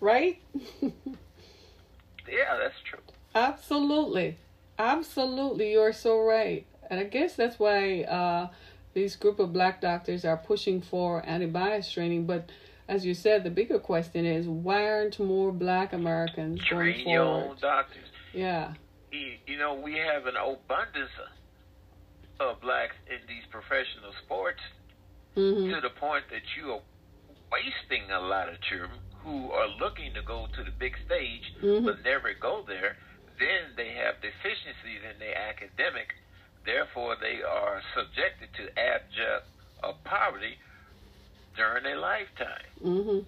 right? <laughs> Yeah, that's true. Absolutely. Absolutely. You're so right. And I guess that's why uh, these group of black doctors are pushing for anti-bias training. But as you said, the bigger question is why aren't more black Americans going Train your own doctors. Yeah. You, you know, we have an abundance of blacks in these professional sports hmm to the point that you are wasting a lot of children who are looking to go to the big stage Mhm. but never go there. Then they have deficiencies in their academic. Therefore, they are subjected to abject uh, poverty during their lifetime. Mm-hmm.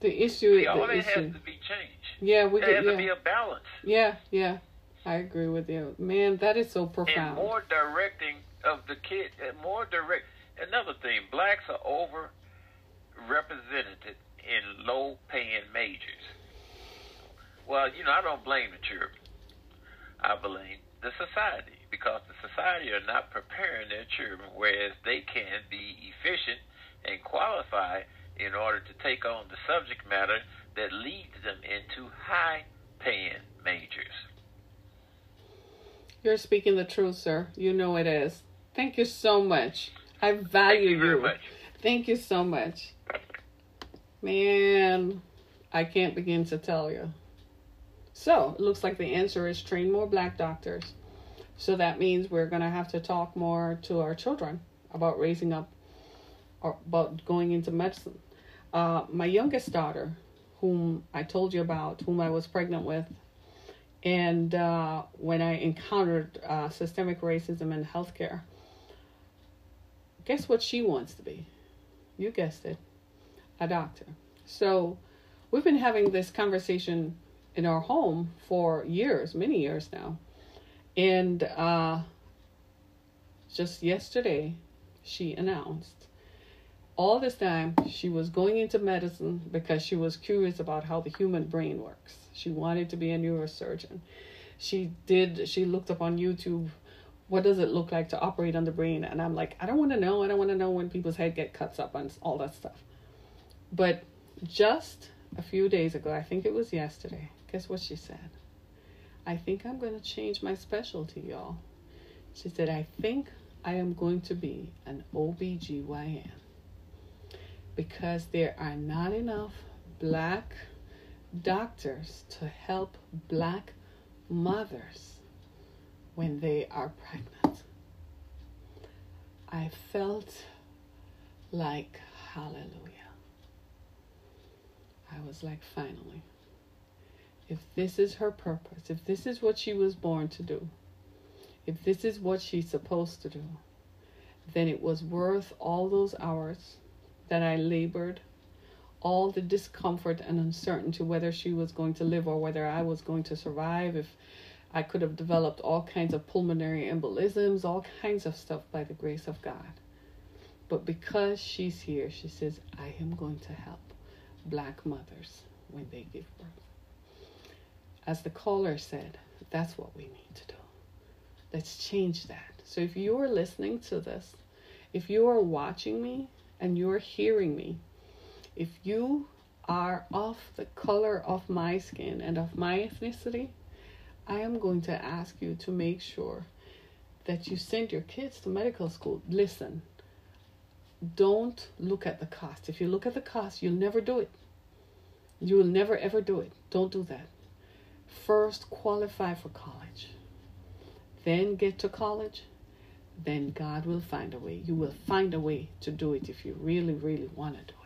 The issue See, is all the that has to be changed. Yeah, we There could. has to be a balance yeah, yeah. I agree with you, man. That is so profound. and more directing of the kid. And more direct. Another thing, blacks are over represented in low paying majors. Well, you know, I don't blame the children. I blame the society because the society are not preparing their children whereas they can be efficient and qualified in order to take on the subject matter that leads them into high paying majors. You're speaking the truth, sir. You know it is. Thank you so much. I value Thank you very much. Thank you so much. Man, I can't begin to tell you. So, it looks like the answer is train more black doctors. So that means we're going to have to talk more to our children about raising up or about going into medicine. Uh, my youngest daughter, whom I told you about, whom I was pregnant with, and uh, when I encountered uh, systemic racism in healthcare, Guess what she wants to be? You guessed it, a doctor. So we've been having this conversation in our home for years, many years now. And uh, just yesterday, she announced all this time she was going into medicine because she was curious about how the human brain works. She wanted to be a neurosurgeon. She did, she looked up on YouTube what does it look like to operate on the brain? And I'm like, I don't want to know. I don't want to know when people's head get cuts up and all that stuff. But just a few days ago, I think it was yesterday, guess what she said? I think I'm going to change my specialty, y'all. She said, I think I am going to be an OBGYN because there are not enough black doctors to help black mothers when they are pregnant. I felt like hallelujah. I was like, finally, if this is her purpose, if this is what she was born to do, if this is what she's supposed to do, then it was worth all those hours that I labored, all the discomfort and uncertainty whether she was going to live or whether I was going to survive, if I could have developed all kinds of pulmonary embolisms, all kinds of stuff by the grace of God. But because she's here, she says, I am going to help black mothers when they give birth. As the caller said, that's what we need to do. Let's change that. So if you're listening to this, if you are watching me and you're hearing me, if you are of the color of my skin and of my ethnicity, I am going to ask you to make sure that you send your kids to medical school. Listen, don't look at the cost. If you look at the cost, you'll never do it. You will never ever do it. Don't do that. First, qualify for college. Then get to college. Then God will find a way. You will find a way to do it if you really, really want to do it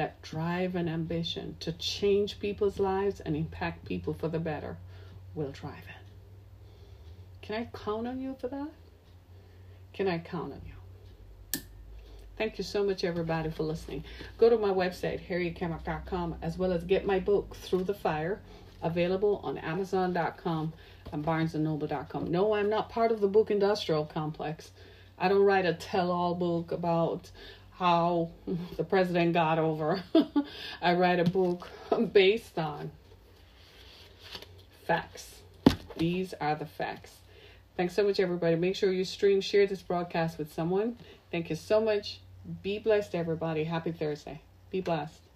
that drive and ambition to change people's lives and impact people for the better will drive it. Can I count on you for that? Can I count on you? Thank you so much, everybody, for listening. Go to my website, harrietkammack.com, as well as get my book, Through the Fire, available on Amazon.com and BarnesandNoble.com. No, I'm not part of the book industrial complex. I don't write a tell all book about how <laughs> the president got over. <laughs> I write a book <laughs> based on facts. These are the facts. Thanks so much, everybody. Make sure you stream, share this broadcast with someone. Thank you so much. Be blessed, everybody. Happy Thursday. Be blessed.